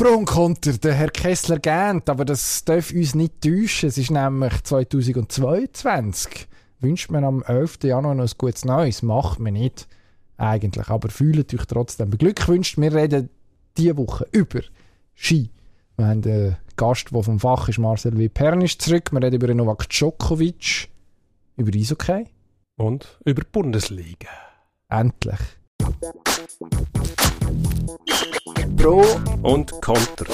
Pro und Konter, der Herr Kessler gähnt, aber das darf uns nicht täuschen. Es ist nämlich 2022. Wünscht man am 11. Januar noch ein gutes Neues? Macht man nicht, eigentlich. Aber fühlt euch trotzdem beglückwünscht. Wir reden diese Woche über Ski. Wir haben einen Gast, der vom Fach ist, Marcel W. Pernisch zurück. Wir reden über Novak Djokovic, über Eishockey. Und über die Bundesliga. Endlich. Pro und Konter.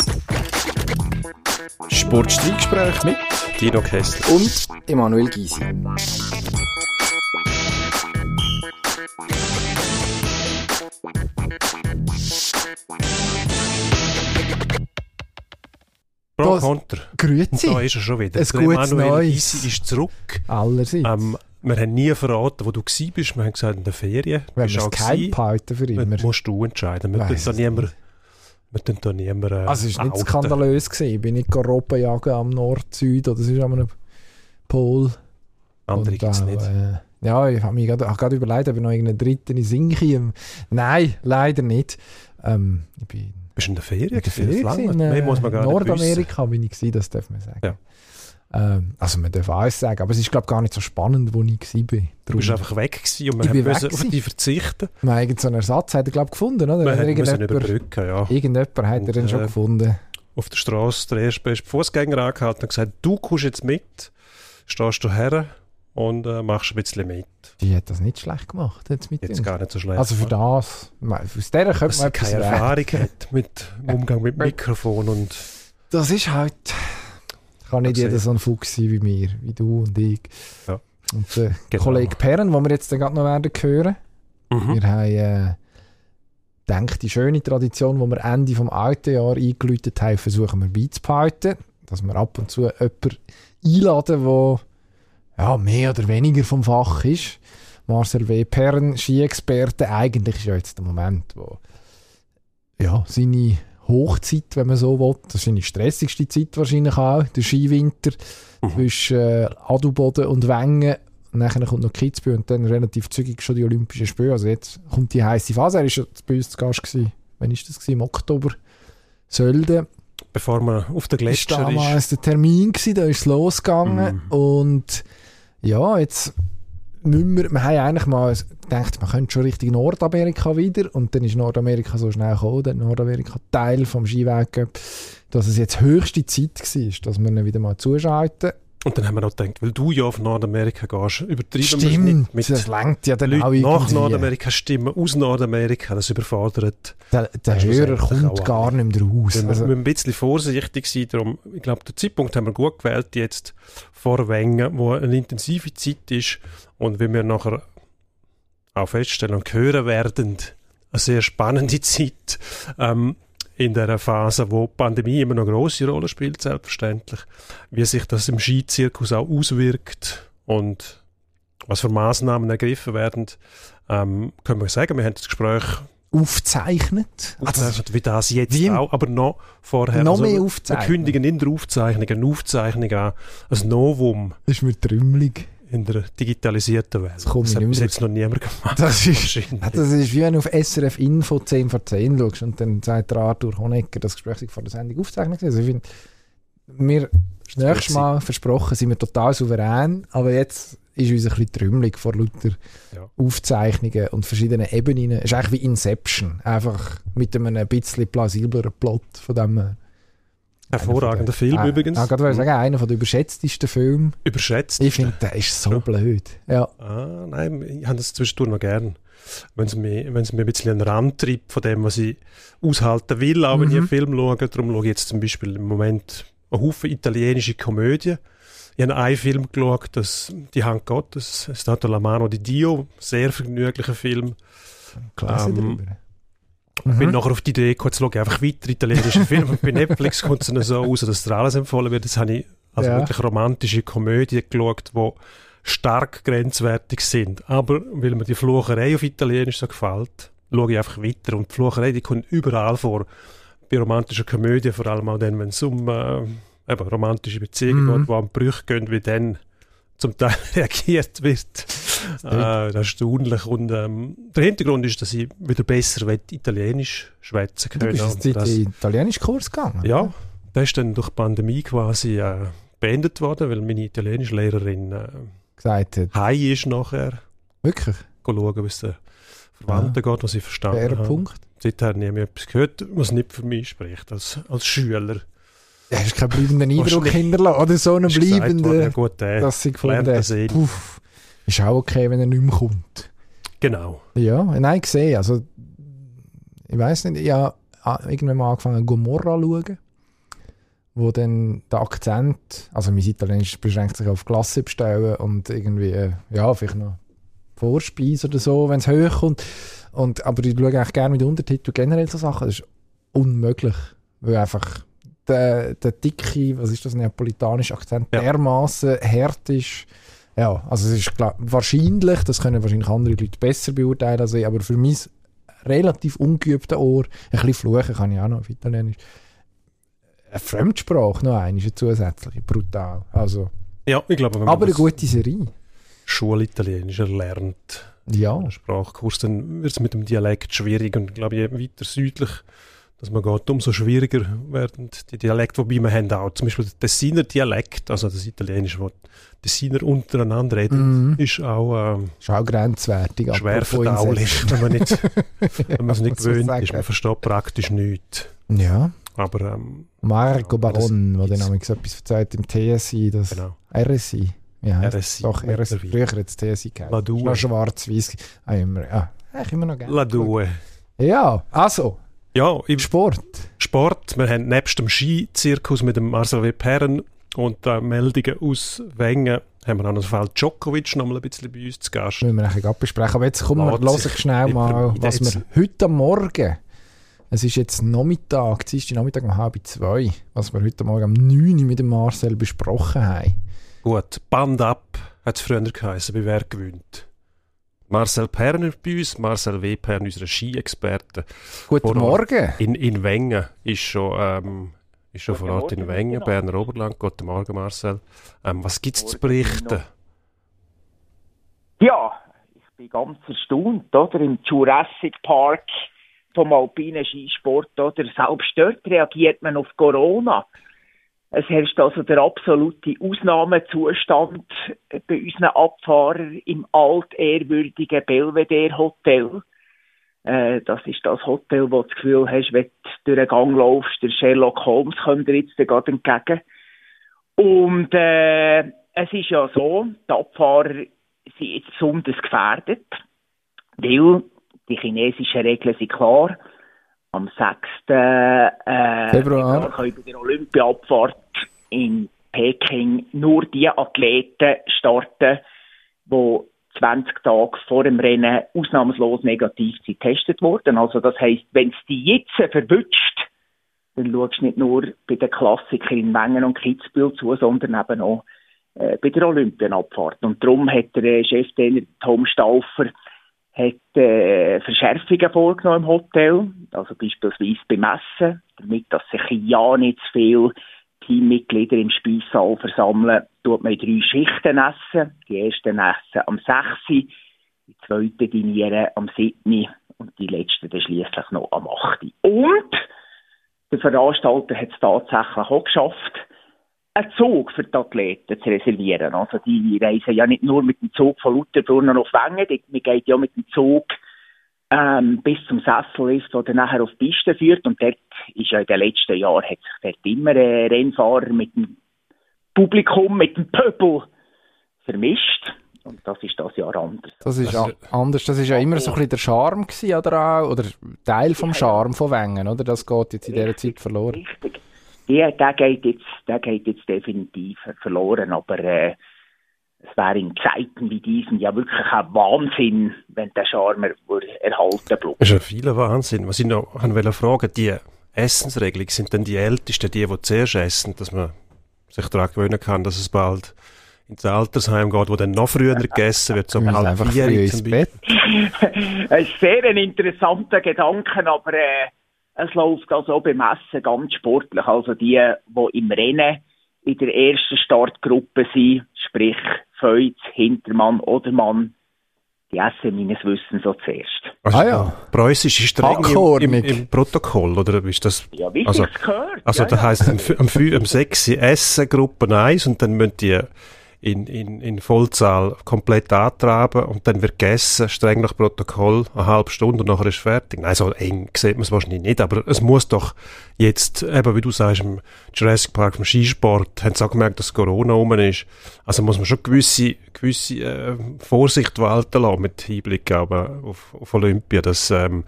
Sportstreitgespräch mit Dino Kessler und Emanuel Gysi. Pro Konter. Grüezi. Da ist er schon wieder. Ein Der gutes Emanuel Neues. Gysi ist zurück. Allerseits. Ähm, wir haben nie verraten, wo du warst. Wir haben gesagt, in der Ferien. Wir auch es geheim gewesen. behalten für immer. Das musst du entscheiden. Wir tun da niemand... Wir tun da niemand... Äh, Also es war nicht skandalös. Gewesen. Ich bin nicht Europa jagen am Nord-Süd oder es ist an einem Pol. Andere gibt es nicht. Äh, ja, ich habe mir gerade überlegt, ob ich noch irgendeinen dritten in Sinki. Ähm, Nein, leider nicht. Ähm, ich bin Bist du in der Ferien? in der? Ferien in Mehr muss man gar äh, nicht wissen. Nordamerika bin ich gewesen, das darf man sagen. Ja. Ähm, also man darf alles sagen, aber es ist glaube gar nicht so spannend, wo ich war. bin. Du bist einfach weg gewesen und weg müssen auf dich verzichten. Man hat so einen Ersatz hat er, glaube gefunden, oder? Haben müssen irgendjemand, überbrücken, ja. irgendjemand hat er Und, dann schon äh, gefunden. Auf der Straße der erste beste Fußgänger angehalten und gesagt, du kommst jetzt mit, stehst du her und äh, machst ein bisschen mit. Die hat das nicht schlecht gemacht. Jetzt mit Jetzt gar nicht so schlecht. Also für das, aus der könnte man keine. Erfahrung hat mit dem Umgang mit Mikrofon und Das ist halt. Kann nicht jeder so ein Fuchs sein wie mir, wie du und ich. Ja. Und der Genau. Kollege Perren, den wir jetzt gerade noch werden hören. mhm. Wir haben, äh, denke die schöne Tradition, die wir Ende vom alten Jahr eingeläutet haben, versuchen wir beizubehalten. Dass wir ab und zu jemanden einladen, der ja, mehr oder weniger vom Fach ist. Marcel W. Perren, Ski-Experte, eigentlich ist ja jetzt der Moment, wo ja, seine Hochzeit, wenn man so will, das ist seine stressigste Zeit wahrscheinlich auch, der Skiwinter Mhm. zwischen äh, Adelboden und Wengen. Und dann kommt noch Kitzbühel und dann relativ zügig schon die Olympischen Spiele. Also jetzt kommt die heiße Phase. Er war schon bei uns zu Gast. Gewesen. Wann war das? Gewesen? Im Oktober. Sölden. bevor man auf der Das Gletscher war ist. damals der Termin, gewesen, da ist es losgegangen. Mhm. Und ja, jetzt müssen wir, wir haben eigentlich mal gedacht, man könnte schon Richtung Nordamerika wieder. Und dann ist Nordamerika so schnell gekommen, der Nordamerika Teil vom Skiweg, dass es jetzt höchste Zeit war, dass wir ihn wieder mal zuschalten. Und dann haben wir noch gedacht, weil du ja auf Nordamerika gehst, übertreiben wir nicht mit das lenkt ja auch Leuten nach. Nordamerika stimmen, aus Nordamerika, das überfordert. Der, der Hörer kommt gar nicht mehr raus. Wir Also, müssen ein bisschen vorsichtig sein. Darum, ich glaube, den Zeitpunkt haben wir gut gewählt jetzt vor Wengen, wo eine intensive Zeit ist und wie wir nachher auch feststellen und hören werden, eine sehr spannende Zeit ähm, in der Phase, wo die Pandemie immer noch eine grosse Rolle spielt, selbstverständlich, wie sich das im Skizirkus auch auswirkt und was für Maßnahmen ergriffen werden, ähm, können wir sagen, wir haben das Gespräch aufzeichnet. Also, wie das jetzt wie auch, aber noch vorher. Noch also, mehr Wir aufzeichnen. kündigen in der Aufzeichnung eine Aufzeichnung an, ein Novum das ist mir trümmelig. In der digitalisierten Welt. Das kommt mir hat bis jetzt noch niemand gemacht. Das ist, das ist wie wenn du auf SRF Info 10 vor 10 schaust und dann sagt der Arthur Honegger, das Gespräch sei vor der Sendung aufgezeichnet. gewesen. Also ich finde, wir das nächste. Mal versprochen, sind wir total souverän, aber jetzt ist uns ein bisschen trümmelig vor lauter Ja. Aufzeichnungen und verschiedenen Ebenen. Es ist eigentlich wie Inception, einfach mit einem ein bisschen plausibleren Plot von dem. Hervorragender Film äh, übrigens. Ja, gerade wollte ich sagen, einer der überschätztesten Filme. Überschätzt. Ich finde, der ist so Ja. blöd. Ja. Ah, nein, ich habe das zwischendurch noch gern. Wenn es mir, wenn es mir ein bisschen einen Rand treibt von dem, was ich aushalten will, auch wenn ich Mhm. einen Film schaue. Darum schaue ich jetzt zum Beispiel im Moment einen Haufen italienische Komödien. Ich habe einen Film geschaut, das, Die Hand Gottes, Stato la mano di Dio, sehr vergnüglicher Film. Klasse Ähm, drüber. Ich bin Mhm. nachher auf die Idee gekommen, jetzt schaue ich einfach weiter italienische Filme. Und bei Netflix kommt es dann so raus, dass dir alles empfohlen wird. Jetzt habe ich also Ja. wirklich romantische Komödien geschaut, die stark grenzwertig sind. Aber weil mir die Flucherei auf Italienisch so gefällt, schaue ich einfach weiter. Und die Flucherei, die kommt überall vor. Bei romantischen Komödien, vor allem auch dann, wenn es um äh, eben, romantische Beziehungen Mhm. geht, die an Brüche gehen, wie dann zum Teil reagiert wird. Äh, erstaunlich. Und ähm, der Hintergrund ist, dass ich wieder besser Italienisch schwätzen Du können. bist jetzt in Das- den Italienisch-Kurs gegangen? ja, das ist dann durch die Pandemie quasi äh, beendet worden, weil meine Italienischlehrerin äh, Gesagt hat. heim ist nachher. Wirklich? schauen, wie es den Verwandten geht, was ich verstanden Fairer habe. Punkt. Seither nie mehr etwas gehört, was nicht für mich spricht, als, als Schüler. Ja, hast keinen bleibenden Eindruck hinterlassen. Oder so einen Ist gesagt worden, ja bleibenden, gut, äh, dass sie gefunden das hat. eh. Puff. Ist auch okay, wenn er nicht mehr kommt. Genau. Ja, nein, gesehen. Also, ich weiß nicht, ich habe irgendwann mal angefangen, Gomorra zu schauen. Wo dann der Akzent, also mein Italienisch beschränkt sich auf Klasse bestellen und irgendwie, äh, ja, vielleicht noch Vorspeise oder so, wenn es hochkommt. Und, aber ich schaue eigentlich gerne mit Untertitel generell so Sachen. Das ist unmöglich, weil einfach der, der dicke, was ist das, neapolitanische Akzent Ja. dermaßen hart ist. Ja, also es ist klar, wahrscheinlich, das können wahrscheinlich andere Leute besser beurteilen als ich, aber für mein relativ ungeübte Ohr, ein bisschen fluchen kann ich auch noch auf Italienisch. Eine Fremdsprache noch eine, ist eine zusätzliche, brutal. Also, Ja, ich glaube, wenn man aber eine gute Serie. Schulitalienisch erlernt, Ja, Sprachkurs, dann wird es mit dem Dialekt schwierig und ich glaube, je weiter südlich dass man geht, umso schwieriger werden die Dialekte, wobei wir haben auch zum Beispiel den Tessiner Dialekt, also das Italienische, wo Tessiner untereinander reden, mhm. ist auch ähm, ist auch grenzwertig. schwer verdaulich, wenn man, nicht, wenn man es nicht gewöhnt ist. Man versteht praktisch nichts. Ja, Aber ähm, Marco Ja, Baron, der nämlich etwas erzählt im TSI, das genau. RSI. Ja, RSI Doch, RSI. Früher jetzt TSI geheißen. La Due. Schwarz-weiß. Ah, immer, ja, eigentlich immer noch gerne. La Due. Ja, also, Ja, im Sport. Sport, wir haben nebst dem Skizirkus mit dem Marcel W. Perren und äh, Meldungen aus Wengen, haben wir auch noch den Fall Djokovic noch mal ein bisschen bei uns zu Gast. müssen wir nachher besprechen. Aber jetzt kommen wir, lass ich schnell mal, was wir heute Morgen, es ist jetzt Nachmittag, Dienstag Nachmittag um halb zwei, was wir heute Morgen am 9 Uhr mit dem Marcel besprochen haben. Gut, Band ab hat es früher geheißen, bei wer gewinnt. Marcel Perner bei uns, Marcel W. Perner, unser Ski-Experte. Guten. Morgen. In, in Wengen ist schon, ähm, ist schon Guten vor Ort in Morgen, Wengen, genau. Berner Oberland. Guten Morgen, Marcel. Ähm, was gibt es zu berichten? Ja, ich bin ganz erstaunt, oder? Im Jurassic Park vom alpinen Skisport, oder? Selbst dort reagiert man auf Corona. Es herrscht also der absolute Ausnahmezustand bei unseren Abfahrern im altehrwürdigen Belvedere Hotel. Äh, das ist das Hotel, wo du das Gefühl hast, wenn du durch den Gang laufst, der Sherlock Holmes kommt dir jetzt gerade entgegen. Und äh, es ist ja so, die Abfahrer sind jetzt besonders gefährdet, weil die chinesischen Regeln sind klar. Am 6. Äh, Februar. können bei der Olympiabfahrt in Peking nur die Athleten starten, die 20 Tage vor dem Rennen ausnahmslos negativ getestet wurden. Also das heisst, wenn es die jetzt verwünscht, dann schaust du nicht nur bei den Klassikern in Mengen und Kitzbühel zu, sondern eben auch äh, bei der Olympienabfahrt. Und darum hat der Cheftrainer Tom Stauffer hat, äh, Verschärfungen vorgenommen im Hotel, also beispielsweise beim Essen, damit dass sich ja nicht zu viel Teammitglieder im Speissaal versammeln, tut man in drei Schichten essen. Die ersten essen am 6., die zweiten dinieren am 7. und die letzten dann schliesslich noch am 8. Und der Veranstalter hat es tatsächlich auch geschafft, einen Zug für die Athleten zu reservieren. Also die reisen ja nicht nur mit dem Zug von Lauterbrunnen auf Wengen, die- man geht ja mit dem Zug ähm, bis zum Sessellift, der dann nachher auf die Piste führt. Und dort ist ja in den letzten Jahren hat sich dort immer äh, Rennfahrer mit dem Publikum, mit dem Pöbel vermischt. Und das ist das Jahr anders. Das ist ja anders. Das ist ja immer so ein bisschen der Charme gewesen, oder auch, oder Teil vom Charme von Wengen, oder? Das geht jetzt in dieser Zeit verloren. Richtig. Ja, der geht jetzt, der geht jetzt definitiv verloren, aber äh, es wäre in Zeiten wie diesen ja wirklich ein Wahnsinn, wenn der Charme er- erhalten bleibt. Das ist ein vieler Wahnsinn. Was ich noch wollte fragen, die Essensregelung, sind denn die Ältesten die, die zuerst essen, dass man sich daran gewöhnen kann, dass es bald ins Altersheim geht, wo dann noch früher gegessen wird, so um halb einfach vier ins. Bett. Es ist sehr ein interessanter Gedanke, aber äh, es läuft also beim Essen ganz sportlich. Also die, die im Rennen in der ersten Startgruppe sind, sprich Feuz, Hintermann, Odermann, die essen meines Wissens so zuerst. Also, Ah ja. Preußisch ist streng im, im, im Protokoll, oder ist das... Ja, wie Also- gehört. Also ja, das ja. heisst, am 6 essen Gruppe 1 und dann müssen die in, in, in Vollzahl komplett antraben und dann wird gegessen, streng nach Protokoll, eine halbe Stunde und nachher ist fertig. Nein, so eng sieht man es wahrscheinlich nicht, aber es muss doch jetzt, eben wie du sagst, im Jurassic Park, im Skisport, haben sie auch gemerkt, dass Corona rum ist. Also muss man schon gewisse, gewisse äh, Vorsicht walten lassen mit Hinblick auf, auf Olympia, dass ähm,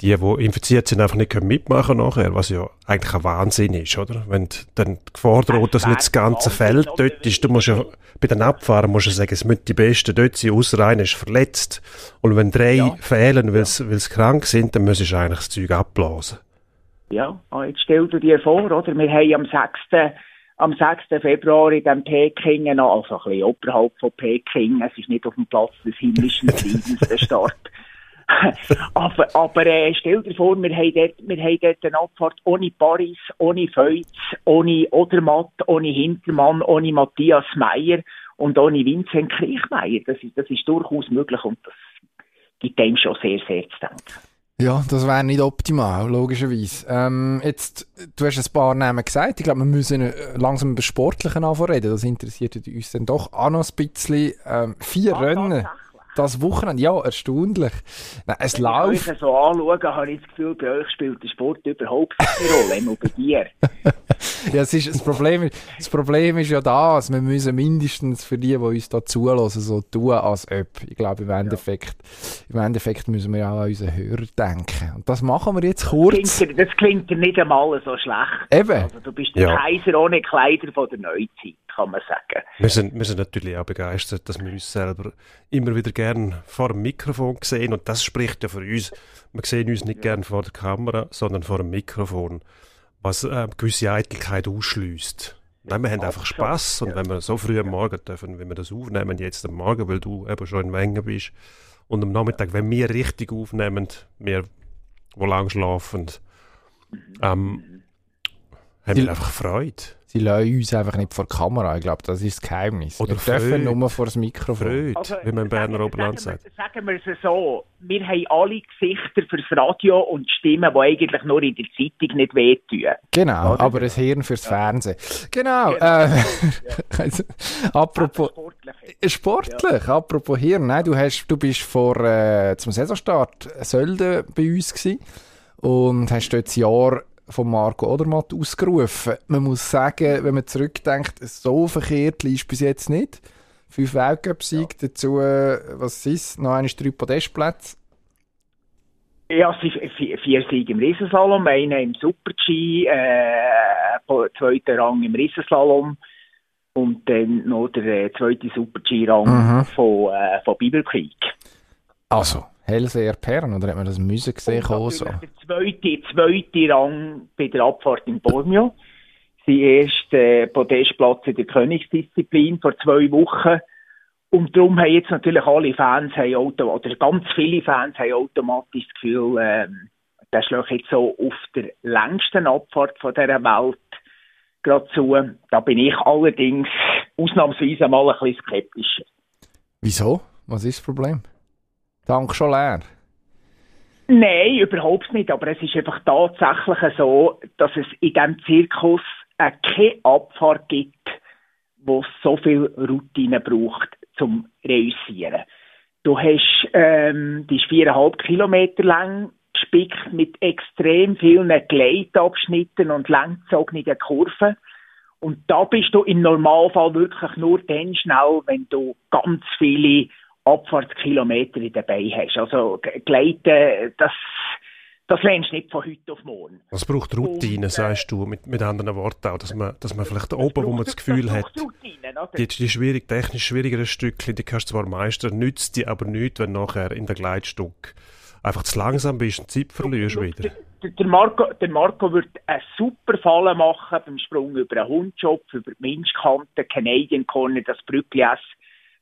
die, die infiziert sind, einfach nicht mitmachen nachher, was ja eigentlich ein Wahnsinn ist, oder? Wenn dann die Gefahr droht, dass nicht das ganze Feld dort ist, du musst ja, bei den Abfahren musst du sagen, es müssen die Besten dort sein, außer einer ist verletzt. Und wenn drei Ja. fehlen, weil sie sie krank sind, dann müsstest du eigentlich das Zeug abblasen. Ja, ah, jetzt stell dir dir vor, oder? Wir haben am 6. Am 6. Februar in dem Peking, also ein bisschen oberhalb von Peking, es ist nicht auf dem Platz des himmlischen Friedens der Start. aber aber äh, stell dir vor, wir haben, dort, wir haben dort eine Abfahrt ohne Paris, ohne Feuz, ohne Odermatt, ohne Hintermann, ohne Matthias Meyer und ohne Vincent Kriechmeier. Das ist, das ist durchaus möglich und das gibt dem schon sehr, sehr zu denken. Ja, das wäre nicht optimal, logischerweise. Ähm, jetzt, du hast ein paar Namen gesagt. Ich glaube, wir müssen äh, langsam über Sportlichen anfangen reden. Das interessiert uns dann doch auch noch ein bisschen. Ähm, vier Ah, Rennen. tatsächlich. Das Wochenende, ja, erstaunlich. Nein, es Wenn ich läuft. euch so anschaue, habe ich das Gefühl, bei euch spielt der Sport überhaupt keine Rolle, nur bei dir. Ja, es ist, das, Problem, ist- das Problem ist ja das, wir müssen mindestens für die, die uns da zulassen, so tun, als ob. Ich glaube, im Endeffekt, im Endeffekt müssen wir ja auch an unseren Hörer denken. Und das machen wir jetzt kurz. Klingt dir, das klingt nicht einmal so schlecht. Eben. Also, du bist der Ja. Kaiser ohne Kleider von der Neuzeit, kann man sagen. Wir sind, wir sind natürlich auch begeistert, dass wir uns selber immer wieder gern vor dem Mikrofon sehen und das spricht ja für uns. Wir sehen uns nicht gern vor der Kamera, sondern vor dem Mikrofon, was äh, gewisse Eitelkeit ausschließt. Nein, wir haben einfach Spaß und wenn wir so früh am Morgen dürfen, wenn wir das aufnehmen, jetzt am Morgen, weil du eben schon in Wengen bist, und am Nachmittag, wenn wir richtig aufnehmen, wir, wo lang schlafen, ähm, haben Die- wir einfach Freude. Sie lassen uns einfach nicht vor die Kamera. Ich glaube, das ist das Geheimnis. Oder wir dürfen Freude. nur vor das Mikrofon. Freude, wie man im Berner Oberland sagen sagt. wir- Sagen wir es so, wir haben alle Gesichter fürs Radio und Stimmen, die eigentlich nur in der Zeitung nicht wehtun. Genau, Oder? aber ein Hirn fürs Fernsehen. Genau. Äh, also, apropos Sportlich. sportlich, apropos Hirn. Nein, du, hast, du bist vor, äh, zum Saisonstart Sölden bei uns gewesen und hast dort das Jahr von Marco Odermatt ausgerufen. Man muss sagen, wenn man zurückdenkt, so verkehrt liest bis jetzt nicht. Fünf Weltcup-Siege, dazu, äh, was ist noch einmal drei Podestplätze. Ja, es sind vier, Siege im Riesenslalom, einer im Super-G, äh, zweiter Rang im Riesenslalom und dann noch der äh, zweite Super-G-Rang Mhm. von, äh, von Biber Creek. Also, Hellseher Perren, oder hat man das müssen gesehen? Kommen, so? der zweite, zweite Rang bei der Abfahrt in Bormio. Sein erster äh, Podestplatz in der Königsdisziplin vor zwei Wochen. Und darum haben jetzt natürlich alle Fans, haben auto oder ganz viele Fans haben automatisch das Gefühl, ähm, der schlägt jetzt so auf der längsten Abfahrt von dieser Welt gerade zu. Da bin ich allerdings ausnahmsweise mal ein bisschen skeptisch. Wieso? Was ist das Problem? Tank schon leer. Nein, überhaupt nicht. Aber es ist einfach tatsächlich so, dass es in diesem Zirkus äh, keine Abfahrt gibt, wo so viel Routine braucht zum Reüssieren. Du hast, ähm, die viereinhalb Kilometer lang, gespickt mit extrem vielen Gleitabschnitten und langgezogenen Kurven. Und da bist du im Normalfall wirklich nur dann schnell, wenn du ganz viele Abfahrtskilometer dabei hast. Also Gleiten, das, das lernst du nicht von heute auf morgen. Es braucht Routine, Und, äh, sagst du, mit, mit anderen Worten auch, dass man, dass man vielleicht oben, wo man das Gefühl hat, braucht Routine, die, die schwierig, technisch schwierigeren Stückchen, die kannst du zwar meistern, nützt die aber nicht, wenn nachher in der Gleitstück einfach zu langsam bist und Zeit verlierst Schau, wieder. Der, der, Marco, der Marco wird eine super Falle machen beim Sprung über einen Hundschopf, über die Minchkante, Canadian Corner, das Brückli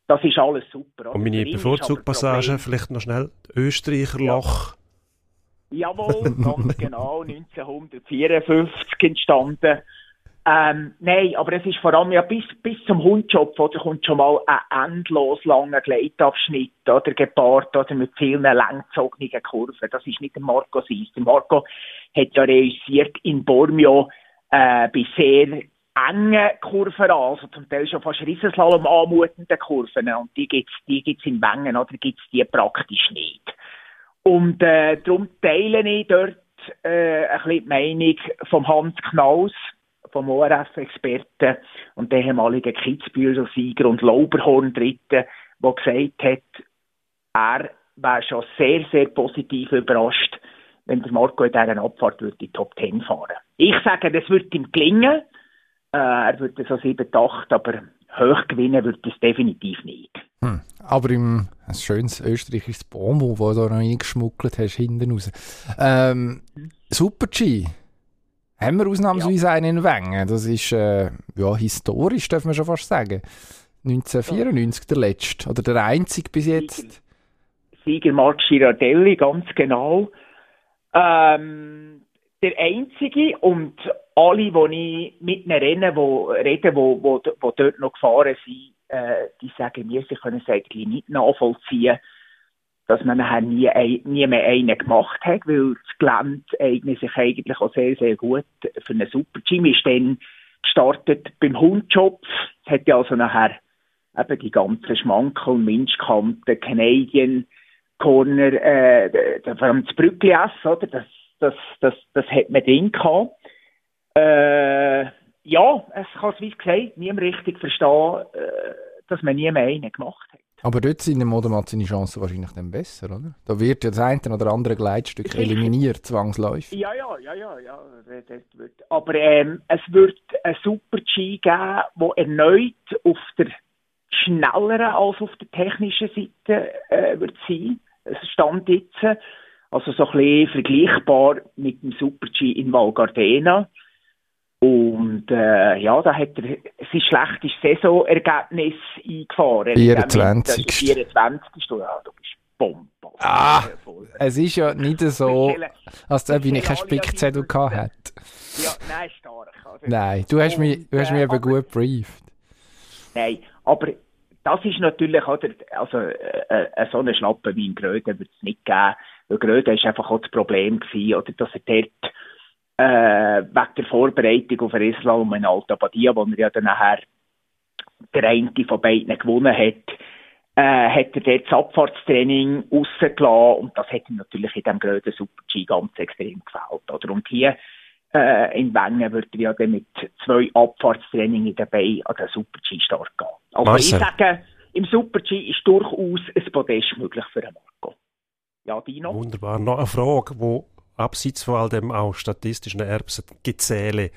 Das ist alles super. oder? Und meine ihn ist bevorzugte aber Passage, Problem- vielleicht noch schnell, Österreicher Loch. Jawohl, ganz genau, 1954 entstanden. Ähm, nein, aber es ist vor allem ja bis, bis zum Hundjob, oder kommt schon mal ein endlos langer Gleitabschnitt, oder gepaart, oder mit vielen langgezogenen Kurven. Das ist nicht der Marco Seis. Der Marco hat ja realisiert in Bormio, äh, bei sehr engen Kurven an, also zum Teil schon fast Riesenslalom anmutenden Kurven, und die gibt's, die gibt's in Wengen, oder gibt's die praktisch nicht. Und, äh, darum teile ich dort, äh, ein bisschen die Meinung vom Hans Knaus, vom ORF-Experten und der ehemalige Kitzbühel-Sieger und Lauberhorn-Dritte, der gesagt hat, er wäre schon sehr, sehr positiv überrascht, wenn der Marco in dieser Abfahrt würde die Top 10 fahren. Ich sage, das wird ihm gelingen. Äh, er würde so 7, 8, aber hoch gewinnen wird es definitiv nicht. Hm. Aber im ein schönes österreichisches Bonbon, das du noch eingeschmuggelt hast, hinten raus. Ähm, Super-G. Haben wir ausnahmsweise ja. einen in Wengen. Das ist äh, ja, historisch, darf man schon fast sagen. 1994 der letzte, oder der einzige bis jetzt. Sieger Marc Girardelli, ganz genau. Ähm, der einzige und alle, die ich mit ihnen reden, wo, reden, wo, wo, wo dort noch gefahren sind, äh, die sagen mir, sie können es eigentlich nicht nachvollziehen, dass man nachher nie, ein, nie mehr einen gemacht hat, weil das Gelände eignet sich eigentlich auch sehr, sehr gut für einen Super-G. ist dann gestartet beim Hundschopf, hat ja also nachher eben die ganzen Schmankel, Minschkanten, Canadian, Corner, äh, vor allem das Brückli oder? Das, das, das, das hat man drin gehabt. Äh, ja, es kann es, wie gesagt, niemand richtig verstehen, äh, dass man nie mehr einen gemacht hat. Aber dort sind im Modermat seine Chancen wahrscheinlich dann besser, oder? Da wird ja das eine oder andere Gleitstück eliminiert, zwangsläufig. Ja, ja, ja, ja, ja. Wird. Aber ähm, es wird ein Super-G geben, der erneut auf der schnelleren als auf der technischen Seite äh, wird sein. Es stand jetzt, also so ein bisschen vergleichbar mit dem Super-G in Val Gardena. Und äh, ja, da hat er sein schlechtes Saisonergebnis eingefahren. 24. 24. Ja, du bist Bombe. Ah, es ist ja nicht so, als ob ich keinen Spickzettel gehabt hätte. Ja, nein, stark. Also, nein, du hast mich, du hast mich eben gut brieft. Nein, aber das ist natürlich, oder, also, äh, äh, so eine Schlappe wie in Gröden wird es nicht geben. Weil Gröden ist einfach auch das Problem gewesen, oder, dass er dort äh, wegen der Vorbereitung auf Islam in Alta Badia, wo er ja dann nachher der eine von beiden gewonnen hat, äh, hat er dort das Abfahrtstraining rausgelassen und das hat ihm natürlich in diesem gröden Super-G ganz extrem gefällt. Oder? Und hier äh, in Wengen wird er ja dann mit zwei Abfahrtstraining dabei an den Super-G-Start gehen. Also Marcel. ich sage, im Super-G ist durchaus ein Podest möglich für einen Marco. Ja, Dino? Wunderbar. Noch eine Frage, die abseits von all dem auch statistischen Erbsengezähle,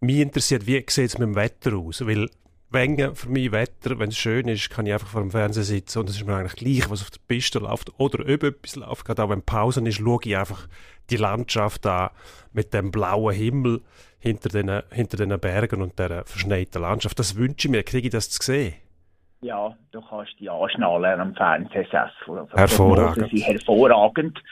mich interessiert, wie sieht es mit dem Wetter aus? Weil Wengen für mich Wetter, wenn es schön ist, kann ich einfach vor dem Fernseher sitzen und es ist mir eigentlich gleich, was auf der Piste läuft oder ob etwas läuft. Gerade auch wenn Pausen ist, schaue ich einfach die Landschaft an mit dem blauen Himmel hinter den, hinter den Bergen und der verschneiten Landschaft. Das wünsche ich mir. Kriege ich das zu sehen? Ja, du kannst die anschnallen am Fernsehsessel. Also hervorragend. hervorragend.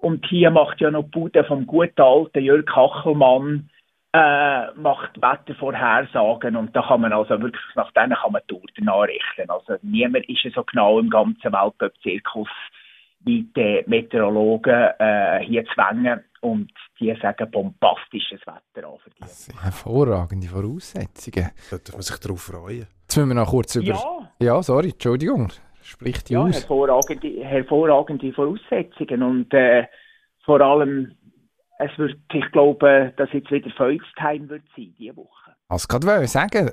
Und hier macht ja noch die Bude vom guten alten Jörg Kachelmann äh, macht Wettervorhersagen und da kann man also wirklich nach denen kann man Touren anrichten. Also niemand ist ja so genau im ganzen Weltcup-Zirkus wie die Meteorologen äh, hier zwängen und die sagen bombastisches Wetter an für die. hervorragende Voraussetzungen. Da darf man sich darauf freuen. Jetzt müssen wir noch kurz über... Ja, ja sorry, Entschuldigung. Spricht die ja, aus? Hervorragende, hervorragende Voraussetzungen und äh, vor allem, es wird, ich glaube, dass jetzt wieder Volkstime wird sein, diese Woche. Also gerade wollte ich sagen,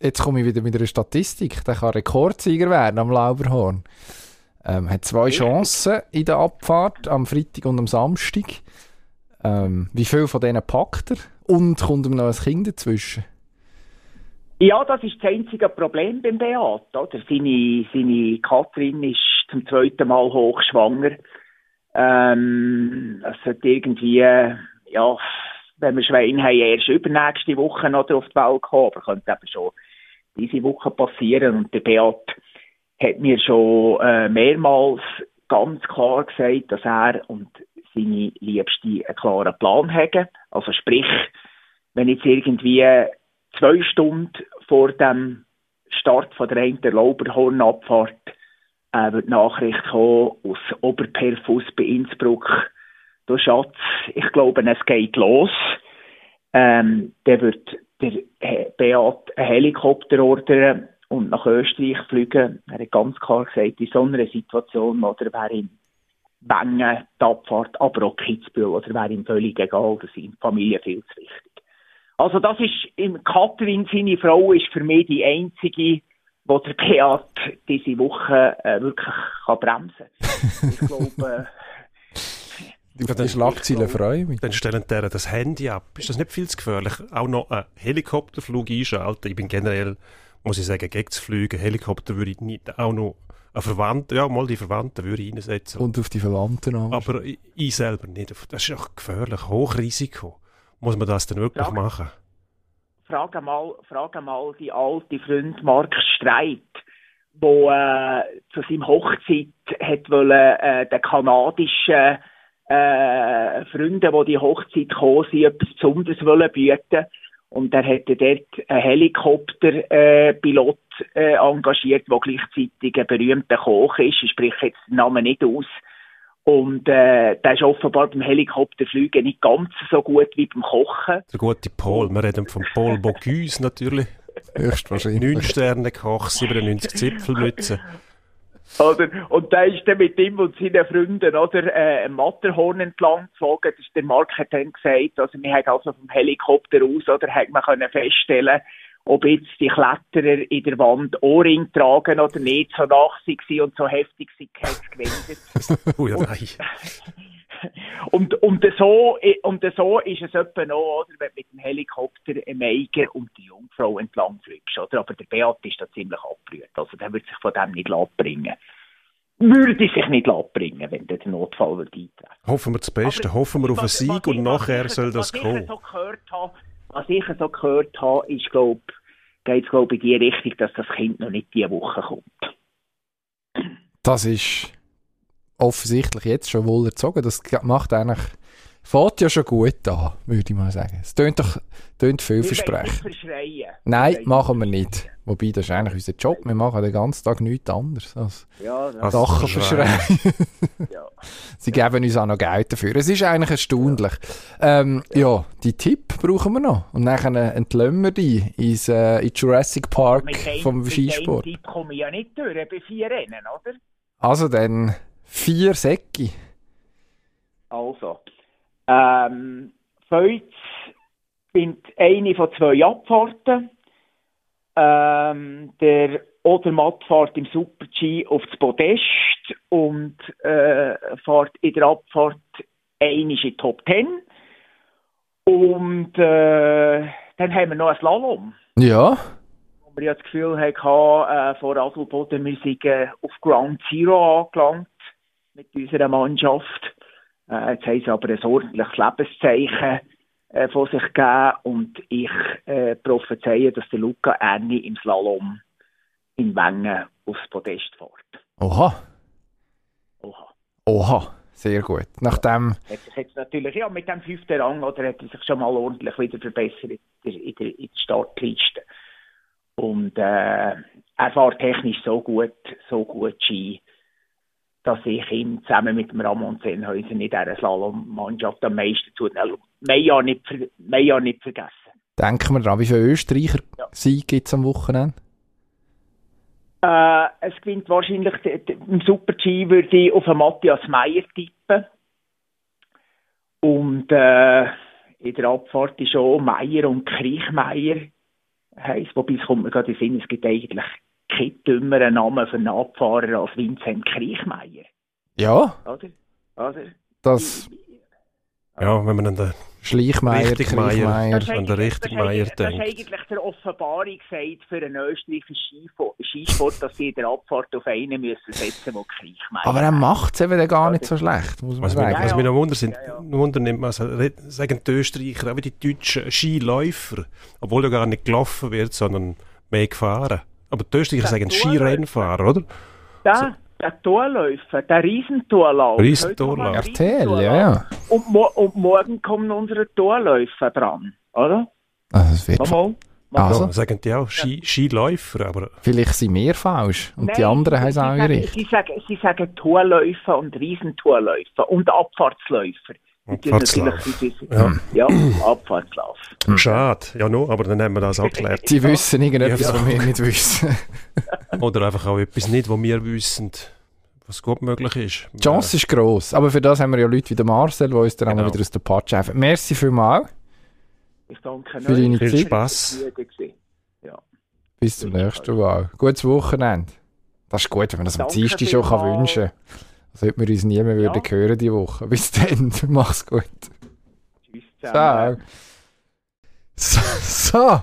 jetzt komme ich wieder mit einer Statistik, der kann Rekordsieger werden am Lauberhorn. Ähm, hat zwei Chancen in der Abfahrt am Freitag und am Samstag. Ähm, wie viel von denen packt er? Und kommt ihm noch ein Kind dazwischen? Ja, das ist das einzige Problem beim Beat. Oder? Seine, seine Katrin ist zum zweiten Mal hochschwanger. Ähm, es hat irgendwie, ja, wenn wir Schwein haben, erst übernächste Woche noch auf die Welt kommen, aber könnte eben schon diese Woche passieren. Und der Beat hat mir schon äh, mehrmals ganz klar gesagt, dass er und seine Liebste einen klaren Plan haben. Also sprich, wenn jetzt irgendwie zwei Stunden vor dem Start von der einen Lauberhornabfahrt äh, wird Nachricht kommen aus Oberperfus bei Innsbruck. Du Schatz, ich glaube, es geht los. Ähm, dann wird der Beat einen Helikopter ordern und nach Österreich fliegen. Er hat ganz klar gesagt, in so einer Situation oder wäre ihm Wengen, die Abfahrt, aber auch Kitzbühel oder wäre ihm völlig egal, das ist ihm Familie viel zu wichtig. Also das ist, im Katrin, seine Frau, ist für mich die einzige, wo der Beat diese Woche äh, wirklich kann bremsen kann. Ich glaube... Die äh, Schlagzeilen freuen mich. Dann stellen die das Handy ab. Ist das nicht viel zu gefährlich? Auch noch einen Helikopterflug einschalten. Ich bin generell, muss ich sagen, gegen das Fliegen. Helikopter würde ich nicht, auch noch eine Verwandte, ja, mal die Verwandten würde ich reinsetzen. Und auf die Verwandten an. Aber ich, ich, selber nicht. Das ist auch gefährlich, Hochrisiko. Muss man das denn wirklich Frage, machen? Frage mal, frage mal die alte Freund Mark Streit, wo äh, zu seinem Hochzeit hat wollen, äh, den kanadischen äh, Freunden, die die Hochzeit gekommen sind, etwas Besonderes wollen bieten und er hätte dort einen Helikopterpilot äh, äh, engagiert, der gleichzeitig ein berühmter Koch ist. Ich spreche jetzt den Namen nicht aus. Und äh, der ist offenbar beim Helikopterfliegen nicht ganz so gut wie beim Kochen. Der gute Paul, wir reden von Paul Bocuse natürlich. Höchstwahrscheinlich. 9 Sterne Koch, 97 Zipfelmützen. Oder? Und da ist dann mit ihm und seinen Freunden oder, äh, ein Matterhorn entlang geflogen. Das ist der Mark hat dann gesagt, also wir haben also vom Helikopter aus, oder, hat man können feststellen, ob jetzt die Kletterer in der Wand Ohrring tragen oder nicht, so nach sie und so heftig sie gewendet. Ui, nein. Und, und, so, und so ist es etwa noch, oder, wenn du mit dem Helikopter im Eiger und die Jungfrau entlang fliegst, oder? Aber der Beat ist da ziemlich abgerührt. Also der wird sich von dem nicht abbringen. Würde sich nicht abbringen, wenn der Notfall wird eintreten. Hoffen wir das Beste, Aber hoffen wir auf einen Sieg und nachher soll das was kommen. Ich so gehört habe, was ich so gehört habe, ist, glaub, geht es, glaube ich, in die Richtung, dass das Kind noch nicht diese Woche kommt. Das ist offensichtlich jetzt schon wohl erzogen. Das macht eigentlich, fährt ja schon gut an, würde ich mal sagen. Es tönt doch tönt vielversprechend. Nein, machen wir nicht. Wobei, das ist eigentlich unser Job. Wir machen den ganzen Tag nichts anderes als ja, Sachen verschreien. ja. Sie geben uns auch noch Geld dafür. Es ist eigentlich erstaunlich. Ähm, ja. ja. die Tipp brauchen wir noch. Und dann entlösen wir die ins, äh, in Jurassic Park vom Skisport. Mit dem Tipp komme ich ja nicht durch bei vier Rennen, oder? Also dann Vier Säcke. Also, ähm, Feuz sind eine von zwei Abfahrten. Ähm, der Odermatt fährt im Super-G auf das Podest und äh, fährt in der Abfahrt eine in die Top 10. Und äh, dann haben wir noch ein Slalom. Ja. Wo wir ja das Gefühl hatten, äh, vor Adelboden, wir sind äh, auf Ground Zero angelangt mit unserer Mannschaft. Äh, jetzt haben sie aber ein ordentliches Lebenszeichen äh, von sich gegeben und ich äh, prophezeie, dass der Luca Erni im Slalom in Wengen aufs Podest fährt. Oha. Oha. Oha. Sehr gut. Nachdem... Hat sich jetzt natürlich, ja, mit dem fünften Rang, oder hat er sich schon mal ordentlich wieder verbessert in der, in der, in der Startliste. Und äh, er fährt technisch so gut, so gut Ski, dass ich ihn zusammen mit dem Ramon Sennhäuser in dieser Slalom-Mannschaft am meisten tut. Mehr ja nicht, mehr nicht vergessen. Denken wir daran, wie viele Österreicher ja. Sieg gibt es am Wochenende? Äh, es gewinnt wahrscheinlich, im Super-G würde ich auf Matthias Meyer tippen. Und äh, in der Abfahrt ist auch Meyer und Kriechmeier heisst, wobei es kommt mir gerade in den Sinn, es gibt eigentlich kein dümmerer Name für einen Abfahrer als Vincent Kriechmeier. Ja. Oder? Oder? Das. Ja, wenn man an den Schleichmeier, Kriechmeier, an den richtigen Meier denkt. Das ist eigentlich der Offenbarung gesagt für einen österreichischen Skisport, dass sie in der Abfahrt auf einen müssen setzen, der Kriechmeier Aber er macht es eben gar nicht so schlecht, muss man was sagen. Mich, was mich noch wundert, sind, ja, ja. wundern, also, sagen die Österreicher, auch wie die deutschen Skiläufer, obwohl ja gar nicht gelaufen wird, sondern mehr gefahren. Aber die Österreicher sagen Skirennfahrer, oder? Da, so. der Torläufer, der Riesentorlauf. Riesentorlauf. RTL, ja, ja. Und, mo und, morgen kommen unsere Torläufer dran, oder? Also, es wird Nochmal? Also? Ja, sagen die auch Ski, Skiläufer, aber Vielleicht sind wir falsch und die Nein, anderen haben es sie auch sagen, richtig. Sie sagen, sie sagen Tourläufer und Riesentourläufer und Abfahrtsläufer. Die Abfahrtslauf. Ja. Ja, Abfahrtslauf. schade. Ja, no, aber dann haben wir das auch geklärt. Sie wissen irgendetwas, Ja. was wir nicht wissen. Oder einfach auch etwas nicht, was wir wissen, was gut möglich ist. Die Chance ist gross, aber für das haben wir ja Leute wie der Marcel, die uns dann auch Genau. wieder aus der Patsch helfen. Merci vielmals. Ich danke Für deine Viel Zeit. Spaß. Bis zum nächsten Mal. Gutes Wochenende. Das ist gut, wenn man das am Dienstag schon kann wünschen kann. Das sollte wir uns nie mehr würden hören die Woche. Bis dann. Mach's gut. Tschüss Ciao. So, so.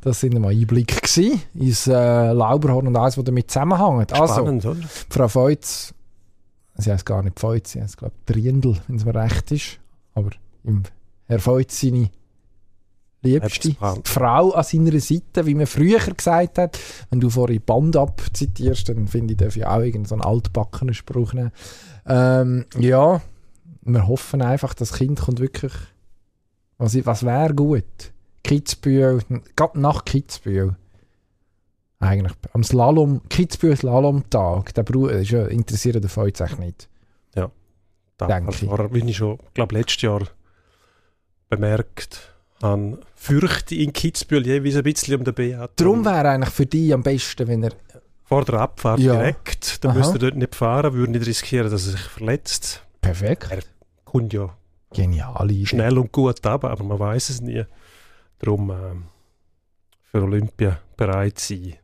das sind mal Einblicke gewesen ins äh, Lauberhorn und alles, was damit zusammenhängt. Also, Spannend, oder? Frau Feutz, sie heißt gar nicht Feutz, sie heißt glaube ich Triendl, wenn es mir recht ist. Aber im Herr Feutz seine Liebste, Frau an seiner Seite, wie man früher gesagt hat. Wenn du vorhin Band ab zitierst, dann finde ich, darf ich auch irgendeinen so einen altbackenen Spruch nehmen. Ähm, ja, wir hoffen einfach, das Kind kommt wirklich. Was, was wäre gut? Kitzbühel, gerade nach Kitzbühel. Eigentlich am Slalom, Kitzbühel Slalom-Tag, der Bruder ist ja, interessiert der Feuz eigentlich nicht. Da, Denke ich. war, wie ich schon, glaube letztes Jahr bemerkt habe, fürchte in Kitzbühel jeweils ein bisschen um den Beat. Darum wäre eigentlich für dich am besten, wenn er. Vor der Abfahrt Ja. direkt, dann Aha. müsste er dort nicht fahren, würde nicht riskieren, dass er sich verletzt. Perfekt. Kommt ja Geniale Idee. schnell und gut ab, aber man weiß es nie. Darum ähm, für Olympia bereit sein.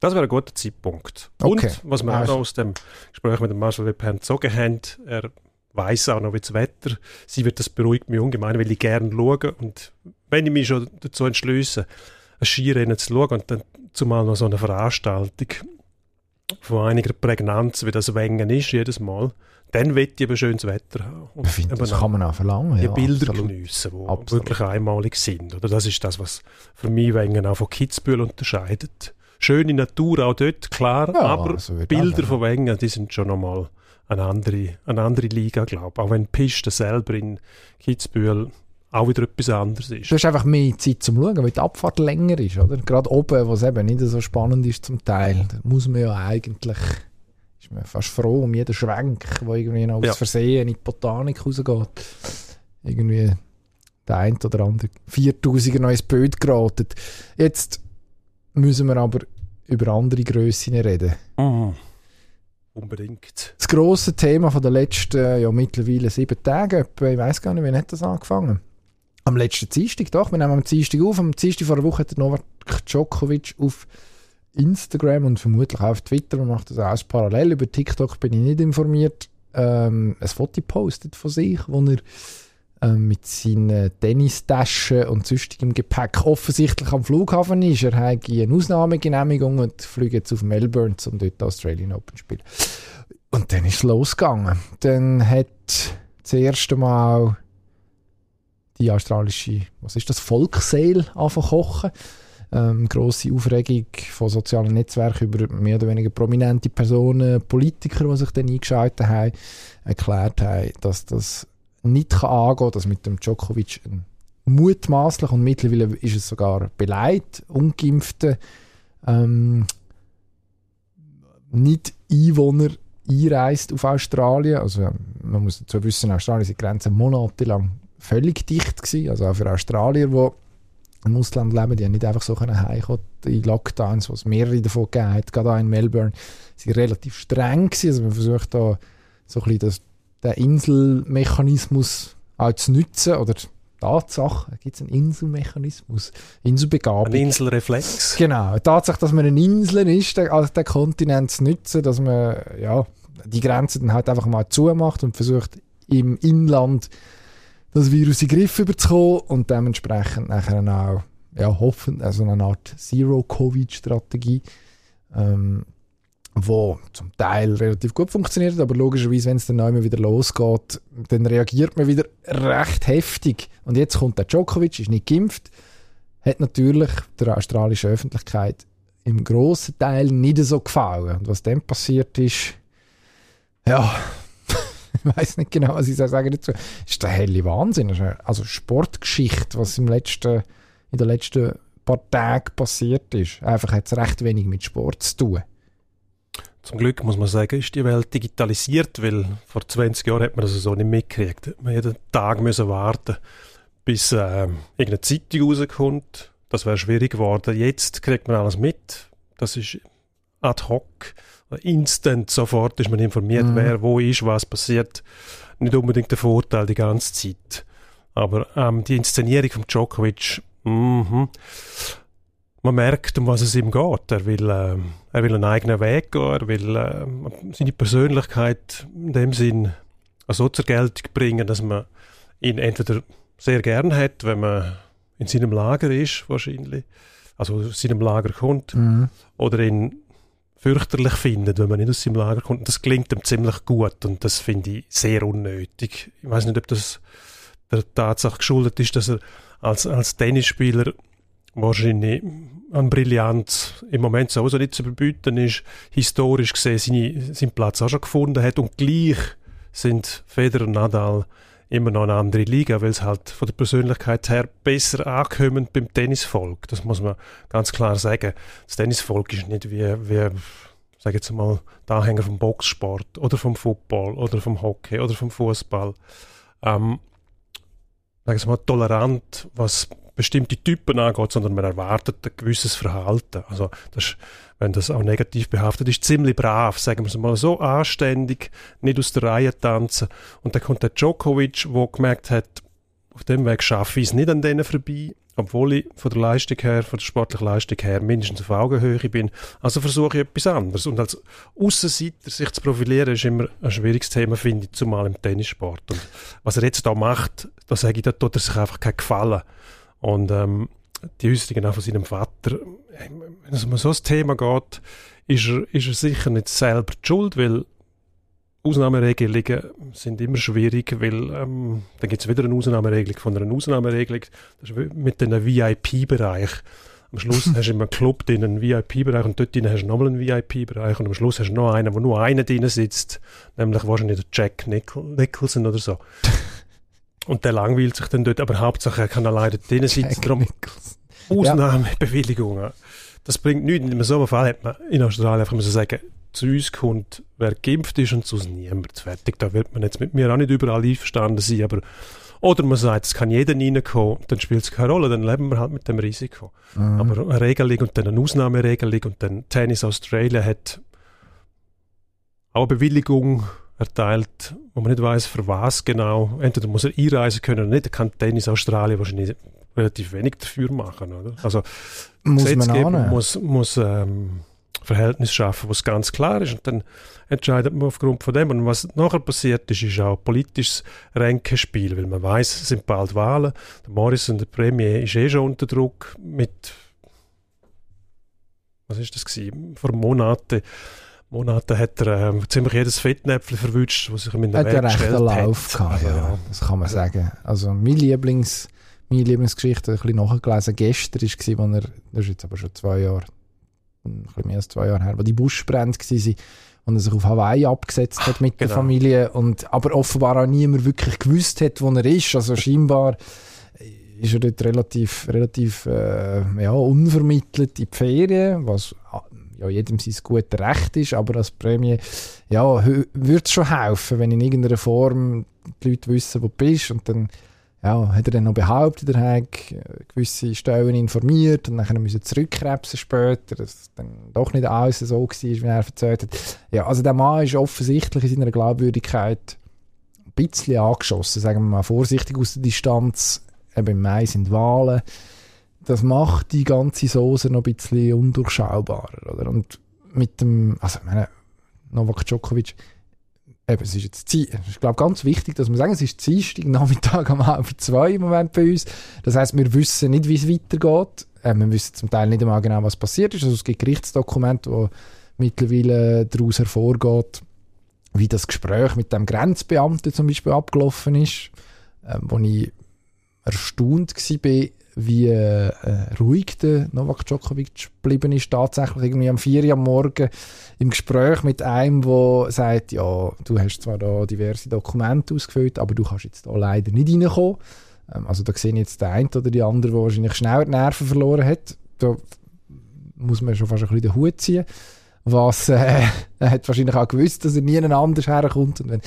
Das wäre ein guter Zeitpunkt. Okay. Und was wir auch Also. noch aus dem Gespräch mit dem Marcel Webhand gezogen haben, er weiß auch noch, wie das Wetter sie wird das beruhigt mich ungemein, weil ich gerne schaue und wenn ich mich schon dazu entschließe, ein Skirennen zu schauen und dann zumal noch so eine Veranstaltung von einiger Prägnanz, wie das Wengen ist jedes Mal, dann will ich eben schönes Wetter haben. Und Ich finde, das kann man auch verlangen. die ja, Bilder absolut. geniessen, die Absolut. wirklich einmalig sind. Oder das ist das, was für mich Wengen auch von Kitzbühel unterscheidet. Schöne Natur auch dort, klar, Ja, aber Bilder von Wengen, die sind schon nochmal eine andere, eine andere Liga, glaube ich. Auch wenn die Piste selber in Kitzbühel auch wieder etwas anderes ist. Du hast einfach mehr Zeit zum Schauen, weil die Abfahrt länger ist, oder? Gerade oben, wo es eben nicht so spannend ist zum Teil, da muss man ja eigentlich, ist man fast froh um jeden Schwenk, der irgendwie noch aus Ja. Versehen in die Botanik rausgeht. Irgendwie der ein oder andere 4000er noch ins Bild geraten. Jetzt müssen wir aber über andere Grössen reden. Mhm. Unbedingt. Das grosse Thema von der letzten, ja mittlerweile sieben Tage, ich weiß gar nicht, wie hat das angefangen? Am letzten Dienstag, doch, wir nehmen am Dienstag auf, am Dienstag vor einer Woche hat Novak Djokovic auf Instagram und vermutlich auch auf Twitter, man macht das auch parallel, über TikTok bin ich nicht informiert, ähm, ein Foto gepostet von sich, wo er ähm, mit seinen Tennistaschen und sonstigem Gepäck offensichtlich am Flughafen ist. Er hat eine Ausnahmegenehmigung und fliegt jetzt auf Melbourne, um dort Australian Open zu spielen. Und dann ist es losgegangen. Dann hat das erste Mal die australische, was ist das, Volksseele angefangen zu kochen. Ähm, grosse Aufregung von sozialen Netzwerken über mehr oder weniger prominente Personen, Politiker, die sich dann eingeschaltet haben, erklärt haben, dass das nicht kann angehen kann, dass mit dem Djokovic mutmaßlich und mittlerweile ist es sogar beleidigt, ungeimpfte ähm, Nicht-Einwohner einreist auf Australien. Also man muss dazu wissen, Australien sind Grenzen monatelang völlig dicht gewesen. Also auch für Australier, die im Ausland leben, die haben nicht einfach so können heimkommen. Die Lockdowns, was es mehrere davon gegeben hat, gerade auch in Melbourne, sind relativ streng gewesen. Also man versucht da so ein bisschen das, den Inselmechanismus auch zu nutzen oder Tatsache, gibt es einen Inselmechanismus, Inselbegabung. Ein Inselreflex. Genau, die Tatsache, dass man eine Insel ist, der, also den Kontinent zu nutzen, dass man ja, die Grenzen dann halt einfach mal zumacht und versucht im Inland das Virus in den Griff überzukommen und dementsprechend nachher auch ja, hoffen, also eine Art Zero-Covid-Strategie, ähm, wo zum Teil relativ gut funktioniert, aber logischerweise, wenn es dann einmal wieder losgeht, dann reagiert man wieder recht heftig. Und jetzt kommt der Djokovic, ist nicht geimpft, hat natürlich der australischen Öffentlichkeit im grossen Teil nicht so gefallen. Und was dann passiert ist, ja, ich weiß nicht genau, was ich soll sagen dazu. Ist der helle Wahnsinn. Also Sportgeschichte, was im letzten, in den letzten paar Tagen passiert ist. Einfach hat es recht wenig mit Sport zu tun. Zum Glück muss man sagen, ist die Welt digitalisiert, weil vor 20 Jahren hat man das so nicht mitgekriegt. Man jeden Tag müssen warten, bis äh, irgendeine Zeitung rauskommt. Das wäre schwierig geworden. Jetzt kriegt man alles mit. Das ist ad hoc, instant, sofort ist man informiert, mhm. wer wo ist, was passiert. Nicht unbedingt der Vorteil die ganze Zeit. Aber ähm, die Inszenierung von Djokovic, mh, man merkt, um was es ihm geht. Er will, äh, er will einen eigenen Weg gehen, er will äh, seine Persönlichkeit in dem Sinn so zur Geltung bringen, dass man ihn entweder sehr gern hat, wenn man in seinem Lager ist, wahrscheinlich, also aus seinem Lager kommt, mhm. oder ihn fürchterlich findet, wenn man nicht aus seinem Lager kommt. Das klingt ihm ziemlich gut und das finde ich sehr unnötig. Ich weiß nicht, ob das der Tatsache geschuldet ist, dass er als, als Tennisspieler wahrscheinlich an Brillanz im Moment sowieso nicht zu verbieten ist, historisch gesehen seine, seinen Platz auch schon gefunden hat und gleich sind Federer Nadal immer noch eine andere Liga, weil es halt von der Persönlichkeit her besser ankommt beim Tennisvolk. Das muss man ganz klar sagen. Das Tennisvolk ist nicht wie, wie sage jetzt mal, der Anhänger vom Boxsport oder vom Football oder vom Hockey oder vom Fußball. Ähm, sage ich mal, tolerant, was bestimmte Typen angeht, sondern man erwartet ein gewisses Verhalten. Also das wenn das auch negativ behaftet ist, ziemlich brav, sagen wir es mal so, anständig, nicht aus der Reihe tanzen. Und dann kommt der Djokovic, der gemerkt hat, auf dem Weg schaffe ich es nicht an denen vorbei, obwohl ich von der Leistung her, von der sportlichen Leistung her mindestens auf Augenhöhe bin. Also versuche ich etwas anderes. Und als Aussenseiter sich zu profilieren, ist immer ein schwieriges Thema, finde ich, zumal im Tennissport. Und was er jetzt da macht, da sage ich, da tut er sich einfach keinen Gefallen. Und ähm, die Äußerungen auch von seinem Vater, wenn es um so ein Thema geht, ist er, ist er sicher nicht selber die Schuld, weil Ausnahmeregelungen sind immer schwierig, weil ähm, dann gibt es wieder eine Ausnahmeregelung von einer Ausnahmeregelung. Das ist mit einem VIP-Bereich. Am Schluss hast du immer einen Club drin, einen VIP-Bereich und dort drin hast du nochmal einen VIP-Bereich und am Schluss hast du noch einen, wo nur einer drin sitzt, nämlich wahrscheinlich der Jack Nicholson oder so. Und der langweilt sich dann dort, aber Hauptsache er kann alleine drin sitzen. Darum Ausnahmebewilligungen. Das bringt nichts. In einem so einem Fall hat man in Australien einfach müssen sagen, zu uns kommt, wer geimpft ist und zu uns niemand. Fertig. Da wird man jetzt mit mir auch nicht überall einverstanden sein, aber oder man sagt, es kann jeder reinkommen, dann spielt es keine Rolle, dann leben wir halt mit dem Risiko. Mhm. Aber eine Regelung und dann eine Ausnahmeregelung und dann Tennis Australia hat auch eine Bewilligung erteilt, wo man nicht weiß, für was genau. Entweder muss er einreisen können oder nicht. Er kann Tennis Australien wahrscheinlich relativ wenig dafür machen. Oder? Also muss Gesetzgeber man muss, muss ähm, Verhältnis schaffen, was ganz klar ist. Und dann entscheidet man aufgrund von dem. Und was nachher passiert ist, ist auch politisches Ränkespiel, weil man weiß, es sind bald Wahlen. Der Morrison, der Premier, ist eh schon unter Druck mit was ist das gewesen? Vor Monaten Monaten hat er ähm, ziemlich jedes Fettnäpfel verwünscht, was sich ihm in der Welt gestellt hat. Lauf gehabt, ja, ja, das kann man sagen. Also mein Lieblings, meine Lieblingsgeschichte, ein bisschen nachgelesen, gestern war, wo er, das ist jetzt aber schon zwei Jahre, ein bisschen mehr als zwei Jahre her, wo die Buschbrände waren und er sich auf Hawaii abgesetzt hat mit genau. der Familie und aber offenbar auch niemand wirklich gewusst hat, wo er ist. Also scheinbar ist er dort relativ, relativ äh, ja, unvermittelt in die Ferien, was ja, jedem sein gutes Recht ist, aber als Prämie ja, würde es schon helfen, wenn in irgendeiner Form die Leute wissen, wo du bist und dann ja, hat er dann noch behauptet, er hätte gewisse Stellen informiert und dann müssen zurückkrebsen später, dass dann doch nicht alles so war, wie er erzählt hat. Ja, also der Mann ist offensichtlich in seiner Glaubwürdigkeit ein bisschen angeschossen, sagen wir mal vorsichtig aus der Distanz. Eben im Mai sind Wahlen das macht die ganze Soße noch ein bisschen undurchschaubarer. Oder? Und mit dem, also ich meine, Novak Djokovic, eben, es ist jetzt, ich glaube, ganz wichtig, dass wir sagen, es ist Dienstag, Nachmittag um halb zwei im Moment bei uns. Das heißt, wir wissen nicht, wie es weitergeht. Äh, wir wissen zum Teil nicht einmal genau, was passiert ist. Also es gibt Gerichtsdokumente, wo mittlerweile daraus hervorgeht, wie das Gespräch mit dem Grenzbeamten zum Beispiel abgelaufen ist, äh, wo ich erstaunt war, wie äh, ruhig der Novak Djokovic geblieben ist. Tatsächlich irgendwie am 4 Uhr am Morgen im Gespräch mit einem, der sagt, ja, du hast zwar da diverse Dokumente ausgefüllt, aber du kannst jetzt da leider nicht reinkommen. Ähm, also da sehe ich jetzt der eine oder die andere, der wahrscheinlich schnell die Nerven verloren hat. Da muss man schon fast ein bisschen den Hut ziehen. Was, äh, er hat wahrscheinlich auch gewusst, dass er nie anders herkommt. Und wenn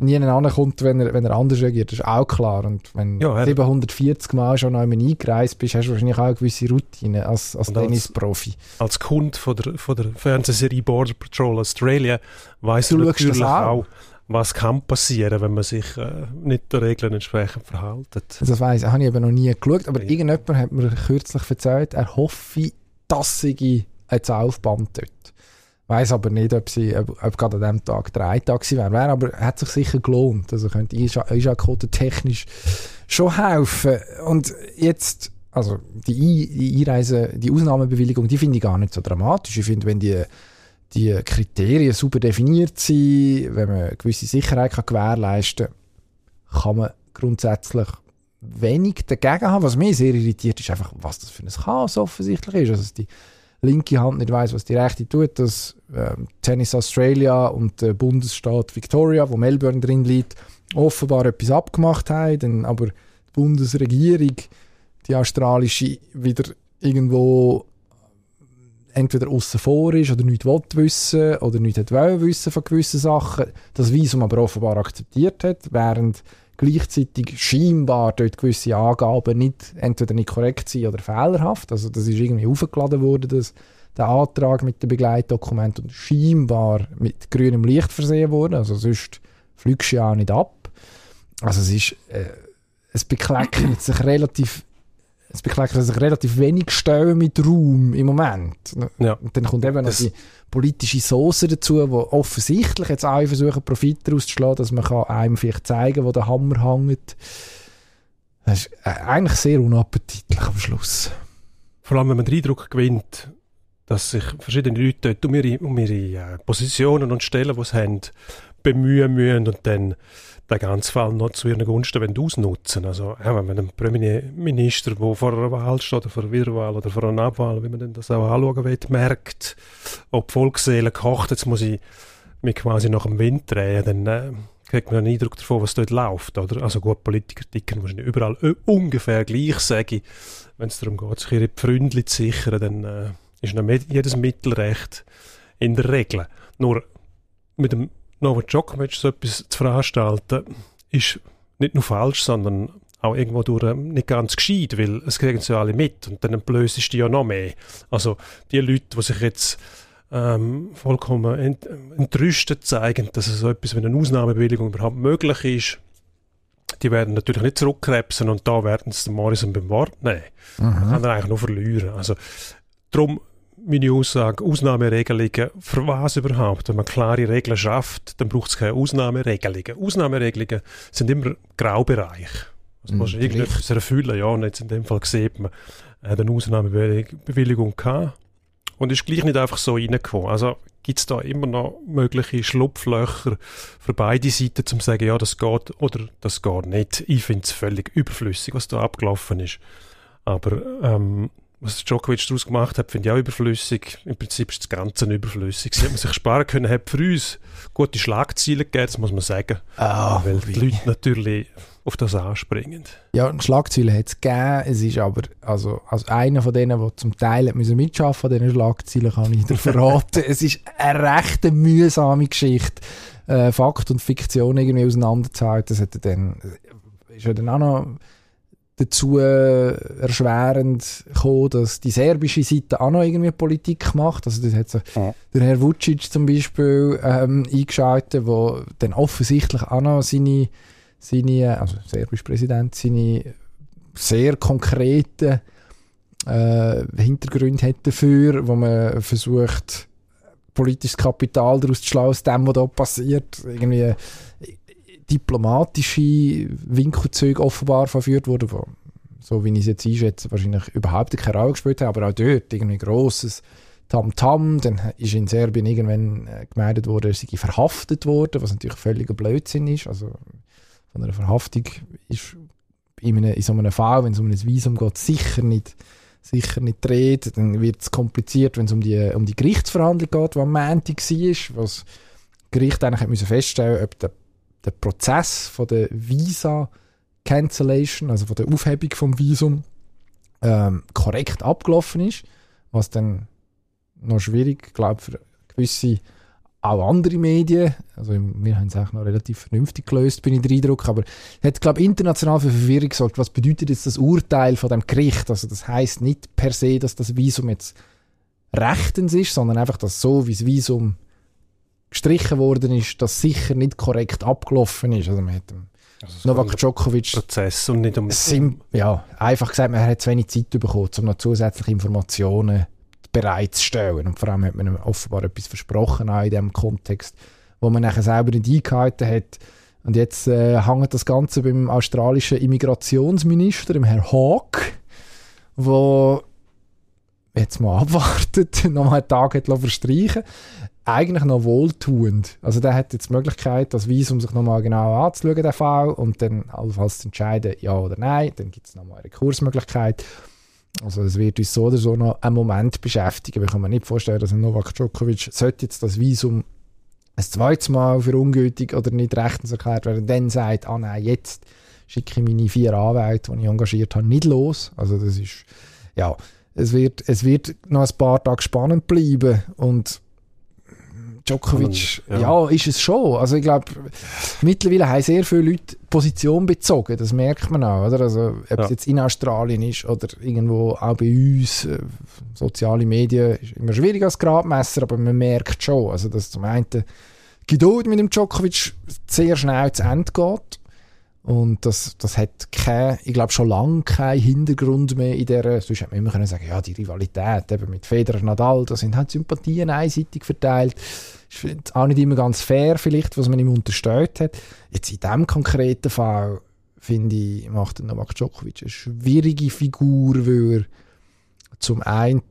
niemand ankommt, wenn er, wenn er anders reagiert, das ist auch klar. Und wenn Ja, du er- 740 Mal schon einmal eingereist bist, hast du wahrscheinlich auch eine gewisse Routine als, als Und als- Tennisprofi. Als Kunde von der, von der Fernsehserie Border Patrol Australia weiß Du das natürlich auch. auch, was kann passieren, wenn man sich äh, nicht den Regeln entsprechend verhaltet. Das weiss ich, habe ich eben noch nie geschaut, aber Ja. irgendjemand hat mir kürzlich erzählt, er hoffe, dass sie jetzt aufband dort. Weiß aber nicht, ob sie, ob, ob gerade an diesem Tag drei Tage gewesen wäre. Aber, hat sich sicher gelohnt. Also könnte Isha-Quote technisch schon helfen. Und jetzt, also die, Einreise, die Ausnahmebewilligung, die finde ich gar nicht so dramatisch. Ich finde, wenn die, die Kriterien super definiert sind, wenn man gewisse Sicherheit kann gewährleisten kann, kann man grundsätzlich wenig dagegen haben. Was mich sehr irritiert, ist einfach, was das für ein Chaos offensichtlich ist. Also, die linke Hand nicht weiß, was die rechte tut, dass ähm, Tennis Australia und der Bundesstaat Victoria, wo Melbourne drin liegt, offenbar etwas abgemacht haben, dann aber die Bundesregierung, die australische, wieder irgendwo entweder außen vor ist oder nichts will wissen oder nichts hat wissen von gewissen Sachen, das Visum aber offenbar akzeptiert hat, während gleichzeitig scheinbar dort gewisse Angaben nicht, entweder nicht korrekt sind oder fehlerhaft. Also das ist irgendwie aufgeladen worden, dass der Antrag mit dem Begleitdokument und scheinbar mit grünem Licht versehen wurde. Also sonst fliegst du ja auch nicht ab. Also es ist, äh, es bekleckert sich relativ es bekleckert sich relativ wenig Stellen mit Raum im Moment. Ja. Und dann kommt eben noch die politische Soße dazu, wo offensichtlich jetzt alle versuchen, Profit daraus zu schlagen, dass man kann einem vielleicht zeigen wo der Hammer hängt. Das ist äh, eigentlich sehr unappetitlich am Schluss. Vor allem, wenn man den Eindruck gewinnt, dass sich verschiedene Leute dort um ihre, um ihre äh, Positionen und Stellen, die sie haben, bemühen müssen und dann den ganzen Fall noch zu ihren Gunsten ausnutzen Also, ja, wenn man einen Premierminister, der vor einer Wahl steht, oder vor einer Wiederwahl oder vor einer Abwahl, wie man das auch anschauen will, merkt, ob die Volksseele kocht, jetzt muss ich mich quasi nach dem Wind drehen, dann äh, kriegt man einen Eindruck davon, was dort läuft. Oder? Also gut, Politiker ticken wahrscheinlich überall ö- ungefähr gleich, sage ich. Wenn es darum geht, sich ihre Pfründli zu sichern, dann äh, ist jedes Mittelrecht in der Regel. Nur mit dem Novak Djokovic so etwas zu veranstalten, ist nicht nur falsch, sondern auch irgendwo durch äh, nicht ganz gescheit, weil es kriegen sie ja alle mit und dann blösest du ja noch mehr. Also die Leute, die sich jetzt ähm, vollkommen ent, entrüstet zeigen, dass so etwas wie eine Ausnahmebewilligung überhaupt möglich ist, die werden natürlich nicht zurückkrebsen und da werden sie den Morrison beim Wort nehmen. Kann er eigentlich nur verlieren. Also, darum meine Aussage, Ausnahmeregelungen, für was überhaupt? Wenn man klare Regeln schafft, dann braucht es keine Ausnahmeregelungen. Ausnahmeregelungen sind immer Graubereich. Also, Mhm, musst du irgendetwas erfüllen, ja, und jetzt in dem Fall sieht man, er hat eine Ausnahmebewilligung gehabt und ist gleich nicht einfach so reingekommen. Also gibt es da immer noch mögliche Schlupflöcher für beide Seiten, zum zu sagen, ja, das geht oder das geht nicht. Ich finde es völlig überflüssig, was da abgelaufen ist. Aber ähm, was Djokovic daraus gemacht hat, finde ich auch überflüssig. Im Prinzip ist das Ganze überflüssig. Sie hätte man sich sparen können, hat für uns gute Schlagziele gegeben, das muss man sagen. Ah, weil die Leute natürlich auf das anspringen. Ja, Schlagzeilen hat es gegeben. Es ist aber, also, als einer von denen, der zum Teil hat müssen mitschaffen an diesen Schlagzeilen, kann ich dir verraten. es ist eine recht mühsame Geschichte, äh, Fakt und Fiktion irgendwie auseinanderzuhalten. Das hat dann, ist ja dann auch noch dazu äh, erschwerend gekommen, dass die serbische Seite auch noch irgendwie Politik macht. Also das hat so Ja. der Herr Vucic zum Beispiel ähm, eingeschaltet, wo dann offensichtlich auch noch seine seine, also serbisch Präsident, seine sehr konkreten äh, Hintergründe hat dafür, wo man versucht, politisches Kapital daraus zu schlagen, aus dem, was da passiert. Irgendwie diplomatische Winkelzüge offenbar verführt wurden, wo, so wie ich es jetzt einschätze, wahrscheinlich überhaupt keine Rolle gespielt haben, aber auch dort irgendwie grosses Tamtam, dann ist in Serbien irgendwann äh, gemeldet worden, er sei verhaftet worden, was natürlich völliger Blödsinn ist. Also von einer Verhaftung ist in, einem, in so einem Fall, wenn es um ein Visum geht, sicher nicht, sicher nicht die Rede. Dann wird es kompliziert, wenn es um die, um die Gerichtsverhandlung geht, die am Montag war, was das Gericht eigentlich hat feststellen ob der, der Prozess von der Visa Cancellation, also von der Aufhebung vom Visum, ähm, korrekt abgelaufen ist, was dann noch schwierig, glaube für gewisse auch andere Medien, also wir haben es auch noch relativ vernünftig gelöst, bin ich der Eindruck, aber es hat, glaube international für Verwirrung gesorgt. Was bedeutet jetzt das Urteil von dem Gericht? Also das heißt nicht per se, dass das Visum jetzt rechtens ist, sondern einfach, dass so, wie das Visum gestrichen worden ist, das sicher nicht korrekt abgelaufen ist. Also man hat also Novak Djokovic Prozess und nicht um sim, ja einfach gesagt, man hat zu wenig Zeit bekommen, um noch zusätzliche Informationen bereitzustellen. Und vor allem hat man ihm offenbar etwas versprochen auch in diesem Kontext, wo man nachher selber nicht eingehalten hat. Und jetzt äh, hängt das Ganze beim australischen Immigrationsminister, dem Herrn Hawke, wo jetzt mal abwartet, noch einen Tag hat verstreichen eigentlich noch wohltuend. Also der hat jetzt die Möglichkeit, das Visum sich nochmal genau anzuschauen, der Fall, und dann allenfalls zu entscheiden, ja oder nein. Dann gibt es nochmal eine Kursmöglichkeit. Also es wird uns so oder so noch einen Moment beschäftigen. Ich kann mir nicht vorstellen, dass ein Novak Djokovic sollte jetzt das Visum ein zweites Mal für ungültig oder nicht rechtens erklärt werden, dann sagt, ah nein, jetzt schicke ich meine vier Anwälte, die ich engagiert habe, nicht los. Also das ist, ja, es wird, es wird noch ein paar Tage spannend bleiben und Djokovic, ja. ja. ist es schon. Also ich glaube, mittlerweile haben sehr viele Leute Position bezogen, das merkt man auch, oder? Also ob ja. es jetzt in Australien ist oder irgendwo auch bei uns, äh, soziale Medien, ist immer schwierig als Gradmesser, aber man merkt schon, also dass zum einen Geduld mit dem Djokovic sehr schnell zu Ende geht und das, das hat kein, ich glaube schon lange keinen Hintergrund mehr in der, sonst hätte man immer können sagen, ja, die Rivalität eben mit Federer Nadal, da sind halt Sympathien einseitig verteilt. Ist auch nicht immer ganz fair vielleicht, was man ihm unterstellt hat. Jetzt in diesem konkreten Fall, finde ich, macht Novak Djokovic eine schwierige Figur, weil er zum einen,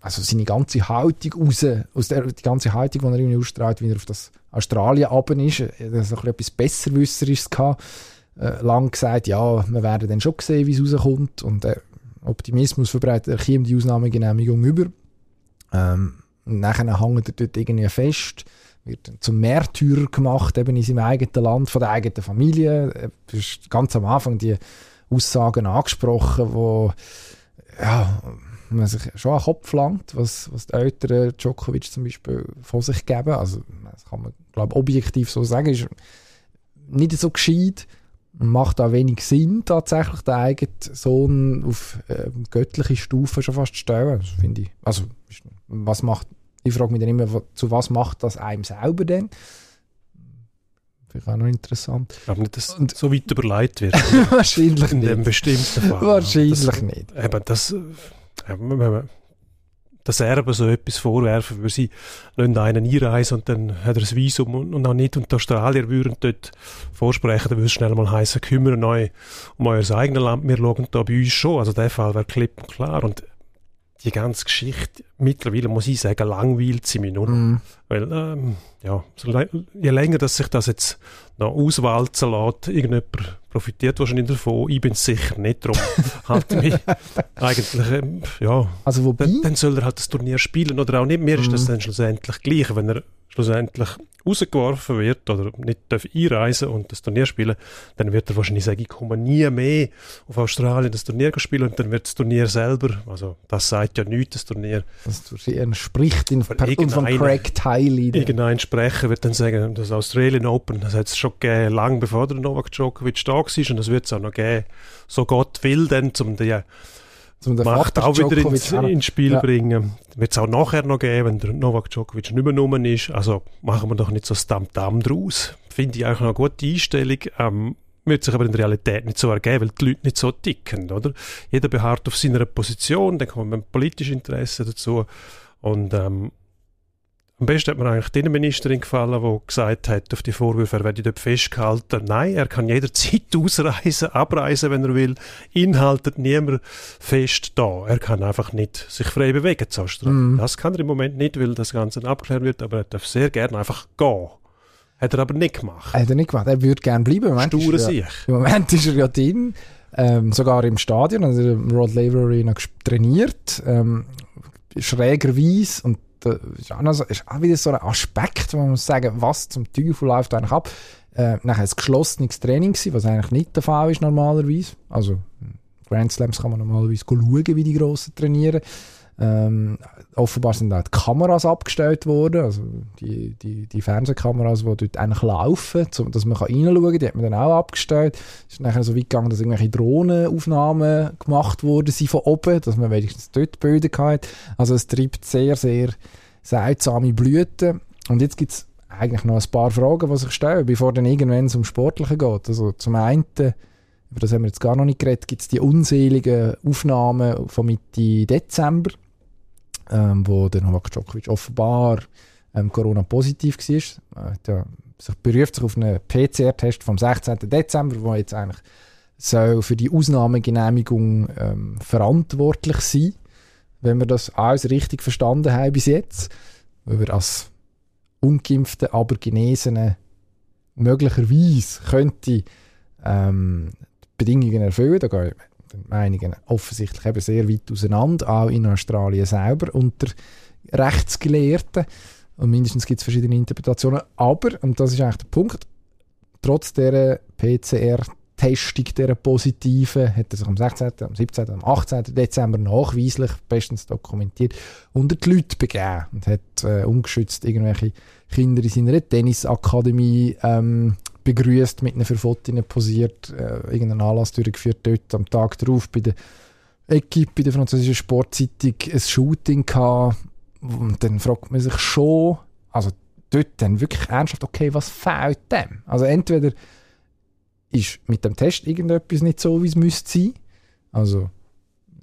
also seine ganze Haltung raus, aus der, die ganze Haltung, die er irgendwie ausstrahlt, wie er auf das Australien runter ist, hat so etwas Besserwisserisches gehabt, äh, lang gesagt, ja, wir werden dann schon sehen, wie es rauskommt und äh, Optimismus verbreitet, er käme die Ausnahmegenehmigung über. Ähm, und nachher hängt er dort irgendwie fest, wird zum Märtyrer gemacht, eben in seinem eigenen Land, von der eigenen Familie. Du hast ganz am Anfang die Aussagen angesprochen, wo ja, man sich schon einen Kopf langt, was, was die Eltern Djokovic zum Beispiel von sich geben. Also, das kann man, glaube objektiv so sagen. Ist nicht so gescheit macht auch wenig Sinn, tatsächlich den eigenen Sohn auf äh, göttliche Stufe schon fast zu stellen. Finde ich, also, was macht, ich frage mich dann immer, zu was macht das einem selber denn? Finde ich auch noch interessant. Glaube nicht, dass Und, so weit überlegt wird. wahrscheinlich in nicht. In dem bestimmten Fall. Wahrscheinlich das, nicht. Eben, das, äh, den Serben so etwas vorwerfen, weil sie lassen einen einreisen und dann hat er das Visum und, und auch nicht. Und die Australier würden dort vorsprechen, dann würde es schnell mal heißen, kümmern euch um euer eigenes Land, wir schauen da bei uns schon, also der Fall wäre klipp und klar. Und die ganze Geschichte, mittlerweile muss ich sagen, langweilt sie mich nur. Mm. Weil, ähm, ja, je länger dass sich das jetzt noch auswalzen lässt, irgendjemand profitiert wahrscheinlich davon, ich bin es sicher nicht, darum halte mich eigentlich, ähm, ja, also wobei? Dann, dann, soll er halt das Turnier spielen oder auch nicht, mir mm. ist das mhm. dann schlussendlich gleich, wenn er schlussendlich rausgeworfen wird oder nicht darf einreisen und das Turnier spielen, dann wird er wahrscheinlich sagen, ich komme nie mehr auf Australien das Turnier spielen und dann wird das Turnier selber, also das sagt ja nichts, das Turnier. Das Turnier spricht in von, von Craig Tiley. Irgendein Sprecher wird dann sagen, das Australian Open, das hat es schon gegeben, lang bevor der Novak Djokovic da war und das wird es auch noch geben, so Gott will dann, um die um Macht auch wieder ins, ins Spiel ja. bringen. Wird es auch nachher noch geben, wenn der Novak Djokovic nicht mehr genommen ist. Also machen wir doch nicht so das Damm-Damm draus. Finde ich eigentlich eine gute Einstellung. Ähm, wird sich aber in der Realität nicht so ergeben, weil die Leute nicht so ticken, oder? Jeder beharrt auf seiner Position, dann kommt man mit politischem Interesse dazu und ähm, am besten hat mir eigentlich die Innenministerin gefallen, die gesagt hat, auf die Vorwürfe, er werde dort festgehalten. Nein, er kann jederzeit ausreisen, abreisen, wenn er will. Ihn haltet niemand fest da. Er kann einfach nicht sich frei bewegen zu Mm. Das kann er im Moment nicht, weil das Ganze abgeklärt wird, aber er darf sehr gerne einfach gehen. Hat er aber nicht gemacht. Hat er nicht gemacht. Er würde gerne bleiben. Im Moment Sture sich. Ja, Im Moment ist er ja drin. Ähm, sogar im Stadion, also im Rod Laver Arena trainiert. Ähm, schrägerweise, und das ist auch, so, ist auch wieder so ein Aspekt, wo man muss sagen, was zum Teufel läuft eigentlich ab. Äh, nachher ein geschlossenes Training gewesen, was eigentlich nicht der Fall ist normalerweise. Also Grand Slams kann man normalerweise schauen, wie die Grossen trainieren. Ähm, offenbar sind auch die Kameras abgestellt worden, also die, die, die Fernsehkameras, die dort eigentlich laufen, zum, dass man reinschauen kann, die hat man dann auch abgestellt. Es ist nachher so weit gegangen, dass irgendwelche Drohnenaufnahmen gemacht wurden sind von oben, dass man wenigstens dort Bilder hatte. Also es treibt sehr, sehr seltsame Blüten. Und jetzt gibt es eigentlich noch ein paar Fragen, die sich stellen, bevor dann irgendwann es um Sportliche geht. Also zum einen über das haben wir jetzt gar noch nicht geredet, gibt es die unzähligen Aufnahmen von Mitte Dezember, ähm, wo der Novak Djokovic offenbar ähm, Corona-positiv war. Äh, der sich beruft sich auf einen PCR-Test vom 16. Dezember, wo jetzt eigentlich soll für die Ausnahmegenehmigung ähm, verantwortlich sein, wenn wir das alles richtig verstanden haben bis jetzt, weil wir als ungeimpfte, aber Genesene möglicherweise könnte ähm, die Bedingungen erfüllen. Da gehen die Meinungen offensichtlich eben sehr weit auseinander, auch in Australien selber unter Rechtsgelehrten. Und mindestens gibt es verschiedene Interpretationen. Aber, und das ist eigentlich der Punkt, trotz dieser PCR-Testung, dieser positiven, hat er sich am 16., am 17., am 18. Dezember nachweislich, bestens dokumentiert, unter die Leute begeben und hat äh, ungeschützt irgendwelche Kinder in seiner Tennisakademie ähm, begrüßt, mit einer Verfotin posiert, äh, irgendeinen Anlass durchgeführt, dort am Tag darauf bei der Equipe, bei der französischen Sportzeitung, ein Shooting gehabt. Und dann fragt man sich schon, also dort dann wirklich ernsthaft, okay, was fehlt dem? Also entweder ist mit dem Test irgendetwas nicht so, wie es müsste sein. Also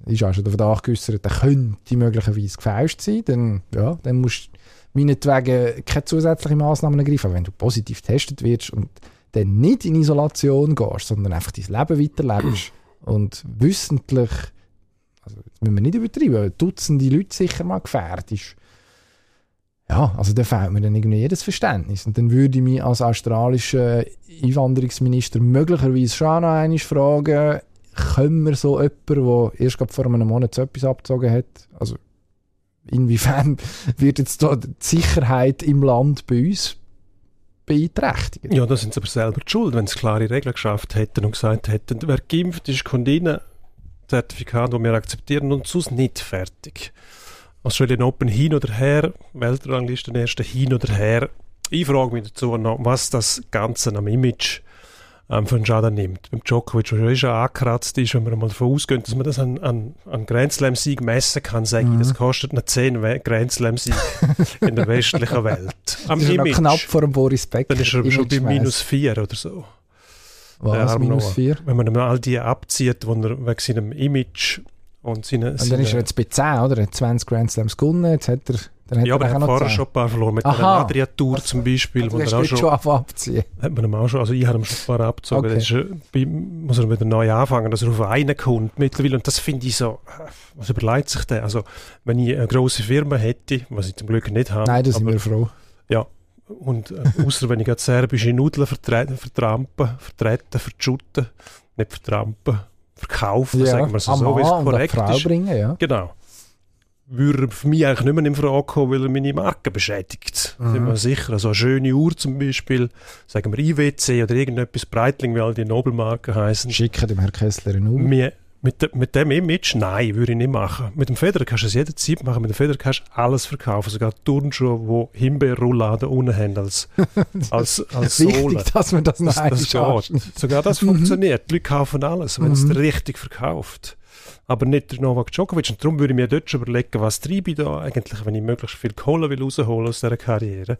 ist auch schon der Verdacht geäußert, der könnte möglicherweise gefälscht sein. Dann, ja, dann musst du meinetwegen keine zusätzlichen Massnahmen ergreifen. Aber wenn du positiv getestet wirst und dann nicht in Isolation gehst, sondern einfach dein Leben weiterlebst und wissentlich, also jetzt müssen wir nicht übertreiben, Dutzende Leute sicher mal gefährdest, ja, also da fehlt mir dann irgendwie jedes Verständnis. Und dann würde ich mich als australischer Einwanderungsminister möglicherweise schon noch einmal fragen, können wir so jemanden, der erst vor einem Monat so etwas abgezogen hat, also inwiefern wird jetzt da die Sicherheit im Land bei uns beeinträchtigen. Ja, da sind sie aber selber die schuld, wenn sie klare Regeln geschafft hätten und gesagt hätten, wer geimpft ist, kommt rein, Zertifikat, das wir akzeptieren und sonst nicht fertig. Australian Open hin oder her, Weltranglisten erste hin oder her. Ich frage mich dazu noch, was das Ganze am Image ähm, für einen Schaden nimmt. Beim Djokovic, der eh schon angekratzt ist, wenn man mal davon ausgeht, dass man das an, an, an Grand Slam-Sieg messen kann, sage mhm. ich, das kostet noch 10 Grand Slam-Sieg in der westlichen Welt. Am das ist Image. knapp vor dem Boris Becker. Dann ist er schon bei minus 4 oder so. Was, minus 4? Wenn man all die abzieht, die er wegen seinem Image und seine... Und dann ist er jetzt bei 10, oder? Er hat 20 Grand Slams gewonnen, jetzt hat er dann ja, aber er hat vorher schon ein paar verloren. Mit Aha. der Adria Tour zum Beispiel. Also, wo er auch schon, schon abziehen. Hat man ihm auch schon, also ich habe ihm schon ein paar abgezogen. Okay. Ist, muss er wieder neu anfangen, dass er auf einen kommt mittlerweile. Und das finde ich so, was überlegt sich der? Also, wenn ich eine grosse Firma hätte, was ich zum Glück nicht habe. Nein, da sind wir froh. Ja, und äh, außer wenn ich gerade serbische Nudeln vertreten, vertrampen, vertreten, verschutten, nicht vertrampen, verkaufen, ja, sagen wir es so, wie es korrekt Frau ist. Bringen, ja. Genau würde für mich eigentlich nicht mehr in Frage kommen, weil er meine Marke beschädigt. Mhm. Sind wir sicher. Also eine schöne Uhr zum Beispiel, sagen wir IWC oder irgendetwas Breitling, wie all die Nobelmarken heißen. Schicken dem Herrn Kessler eine Uhr. Mir, mit, mit dem Image, nein, würde ich nicht machen. Mit dem Federer kannst du es jederzeit machen. Mit dem Federer kannst du alles verkaufen. Sogar Turnschuhe, die Himbeerrouladen unten haben als, als, als Sohle. Wichtig, dass man das das, das Sogar das mhm. funktioniert. Die Leute kaufen alles, wenn mhm. es richtig verkauft aber nicht der Novak Djokovic. Und darum würde ich mir dort schon überlegen, was treibe ich da eigentlich, wenn ich möglichst viel Kohle will rausholen aus dieser Karriere.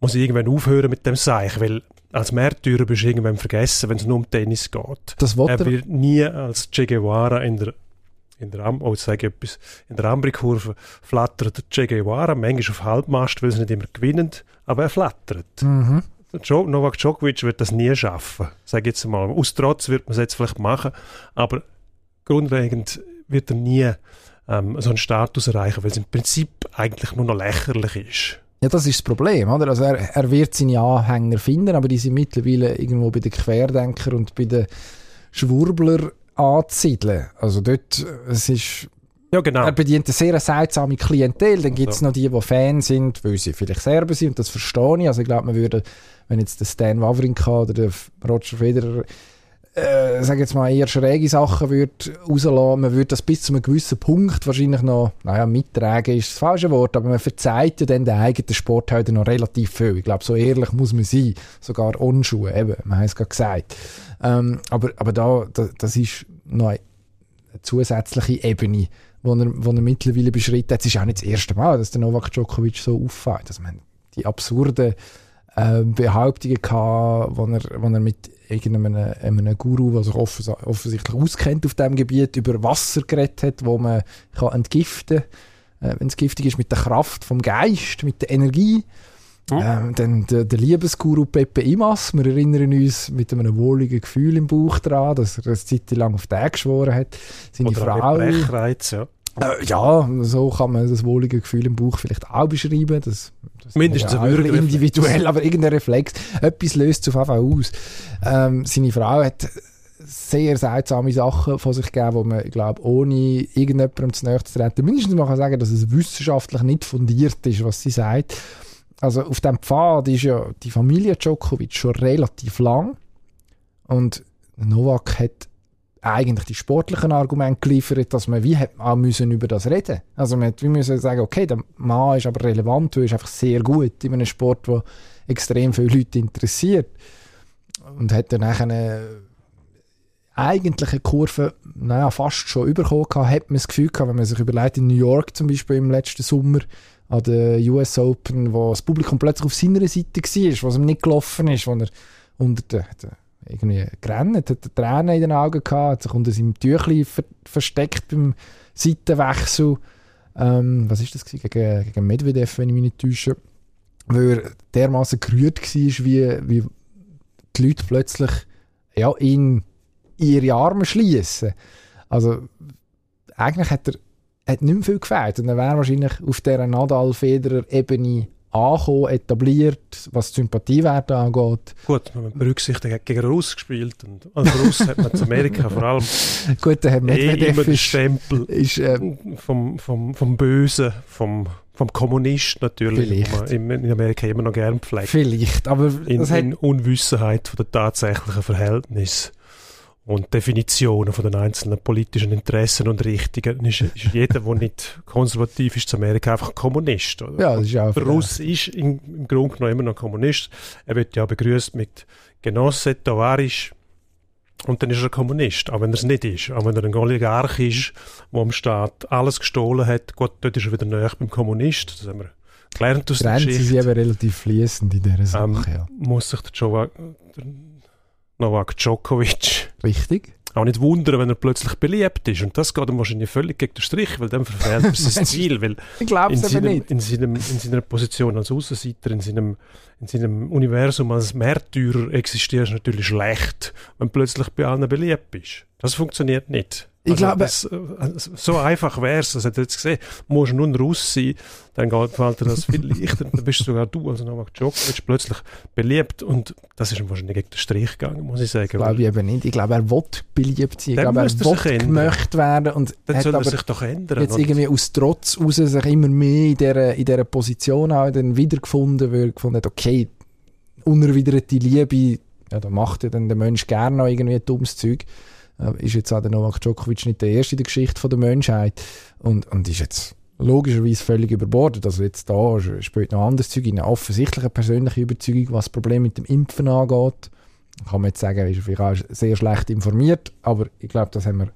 Muss ich irgendwann aufhören mit dem Seich, weil als Märtyrer bist du irgendwann vergessen, wenn es nur um Tennis geht. Das er wird nie als Che Guevara in der in der, Am oh, sage etwas, in der Ambri-Kurve flattert der Che Guevara, manchmal auf Halbmast, weil sie nicht immer gewinnen, aber er flattert. Mhm. Novak Djokovic wird das nie schaffen, sage ich jetzt mal. Aus Trotz wird man es jetzt vielleicht machen, aber grundlegend wird er nie ähm, so einen Status erreichen, weil es im Prinzip eigentlich nur noch lächerlich ist. Ja, das ist das Problem, oder? Also er, er wird seine Anhänger finden, aber die sind mittlerweile irgendwo bei den Querdenker und bei den Schwurbler anzusiedeln. Also dort, es ist Ja, genau. Er bedient eine sehr seltsame Klientel. Dann gibt es noch die, die Fans sind, weil sie vielleicht Serben sind, und das verstehe ich. Also ich glaube, man würde, wenn jetzt der Stan Wawrinka oder der Roger Federer äh, sag jetzt mal, eher schräge Sachen würde rauslassen, man würde das bis zu einem gewissen Punkt wahrscheinlich noch, naja, mittragen ist das falsche Wort, aber man verzeiht ja dann den eigenen Sport heute noch relativ viel. Ich glaube, so ehrlich muss man sein, sogar Unschuhe, eben, man hat es gerade gesagt. Ähm, aber, aber da, da, das ist noch eine zusätzliche Ebene, wo er, wo er mittlerweile beschritten hat. Es ist auch nicht das erste Mal, dass der Novak Djokovic so auffällt. Also, man, die absurden äh, Behauptungen gehabt, wo er, wo er mit irgendeinem einem Guru, der sich offens offensichtlich auskennt auf diesem Gebiet, über Wasser geredet hat, wo man kann entgiften kann, äh, wenn es giftig ist, mit der Kraft vom Geist, mit der Energie. Mhm. Ähm, dann der, der Liebesguru Pepe Imas, wir erinnern uns mit einem wohligen Gefühl im Bauch daran, dass er eine Zeit lang auf den geschworen hat. Seine Oder Frau. Brechreiz, ja. Äh, ja, so kann man das wohlige Gefühl im Bauch vielleicht auch beschreiben. Das, das Mindestens ja ein individuell, aber irgendein Reflex. Etwas löst es auf jeden Fall aus. Ähm, seine Frau hat sehr seltsame Sachen von sich gegeben, wo man, ich glaube, ohne irgendjemandem zu nahe zu treten, mindestens mal kann sagen, dass es wissenschaftlich nicht fundiert ist, was sie sagt. Also auf dem Pfad ist ja die Familie Djokovic schon relativ lang und Novak hat eigentlich die sportlichen Argumente geliefert, dass man wie hat auch müssen über das reden. Also man hat wie müssen sagen, okay, der Mann ist aber relevant, er ist einfach sehr gut in einem Sport, der extrem viele Leute interessiert und hat dann eine eigentliche Kurve naja, fast schon überkommen hat man das Gefühl gehabt, wenn man sich überlegt, in New York zum Beispiel im letzten Sommer an der US Open, wo das Publikum plötzlich auf seiner Seite war, was ihm nicht gelaufen ist, wo er unter den, den irgendwie gerannt, hat Tränen in den Augen gehabt, hat sich unter seinem Tüchli ver versteckt beim Seitenwechsel. Ähm, was ist das gewesen? Gegen, gegen Medvedev, wenn ich mich nicht täusche. Weil er dermaßen gerührt war, wie, wie die Leute plötzlich ja, in ihre Arme schließen. Also eigentlich hat er hat nicht mehr viel gefällt und er wäre wahrscheinlich auf dieser Nadal-Federer-Ebene angekommen, etabliert, was die Sympathiewerte angeht. Gut, man berücksichtigt, er hat gegen Russ gespielt und als Russ hat man in Amerika vor allem Gut, der Herr eh immer Medvedev den ist, Stempel ist äh, vom, vom, vom Bösen, vom, vom Kommunist natürlich, man in Amerika immer noch gern pflegt. vielleicht, aber In, hat in Unwissenheit von der tatsächlichen Verhältnisse und Definitionen von den einzelnen politischen Interessen und Richtungen ist, ist jeder, der nicht konservativ ist zu Amerika, einfach Kommunist. Oder? ja, das ist auch Der Russ ist im, im Grunde genommen immer noch Kommunist. Er wird ja begrüßt mit Genosse, Tovarisch. Und dann ist er Kommunist, auch wenn er es nicht ist. Auch wenn er ein Oligarch ist, der am Staat alles gestohlen hat. Gut, dort ist er wieder näher beim Kommunist. Das haben wir gelernt aus der Grenzen Geschichte. sind eben relativ fließend in dieser Sache, Ähm, ja. Muss sich der, der Novak Djokovic Richtig? auch nicht wundern, wenn er plötzlich beliebt ist. Und das geht ihm wahrscheinlich völlig gegen den Strich, weil dann verfehlt er sein? Ziel. Weil Ich glaube in es seinem, nicht. in, seinem, in seiner Position als Außenseiter, in seinem, in seinem Universum als Märtyrer existierst du natürlich schlecht, wenn plötzlich bei allen beliebt bist. Das funktioniert nicht. Ich glaube- das, äh, so einfach wäre es, das hat jetzt gesehen. Du musst nur ein Russ sein, dann geht, fällt dir das viel leichter. dann bist sogar du, also Novak Djokovic, plötzlich beliebt und das ist ihm wahrscheinlich gegen den Strich gegangen, muss ich sagen. Glaube ich eben nicht. Ich glaube, er will beliebt sein. Ich glaube, er will gemocht werden und dann soll er sich doch ändern. jetzt irgendwie aus Trotz raus sich immer mehr in dieser, in dieser Position auch dann wiedergefunden, weil er gefunden hat, okay, unerwiderte Liebe, ja, da macht ja dann der Mensch gerne noch irgendwie dummes Zeug. Äh, Ist jetzt auch der Novak Djokovic nicht der Erste in der Geschichte von der Menschheit und, und ist jetzt logischerweise völlig überbordet. Also jetzt da spielt noch anderes Zeug, in eine offensichtliche persönliche Überzeugung, was das Problem mit dem Impfen angeht. Kann man jetzt sagen, ist er vielleicht auch sehr schlecht informiert, aber ich glaube, das haben wir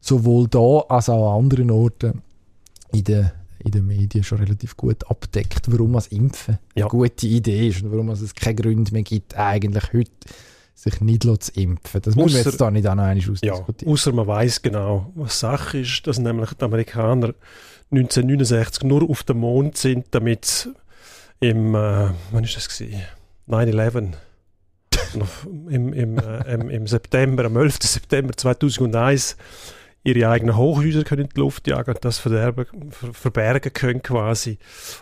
sowohl da als auch an anderen Orten in den, in den Medien schon relativ gut abdeckt, warum das Impfen Ja. eine gute Idee ist und warum es keine Gründe mehr gibt, eigentlich heute sich nicht zu impfen. Das muss man jetzt da nicht auch noch einmal Ja, ausdiskutieren. außer man weiß genau, was Sache ist, dass nämlich die Amerikaner 1969 nur auf dem Mond sind, damit sie im, äh, wann ist das gewesen? 9-11, noch im, im, äh, im, im September, am 11. September 2001 ihre eigenen Hochhäuser können in die Luft jagen und das verderben, ver, verbergen können quasi.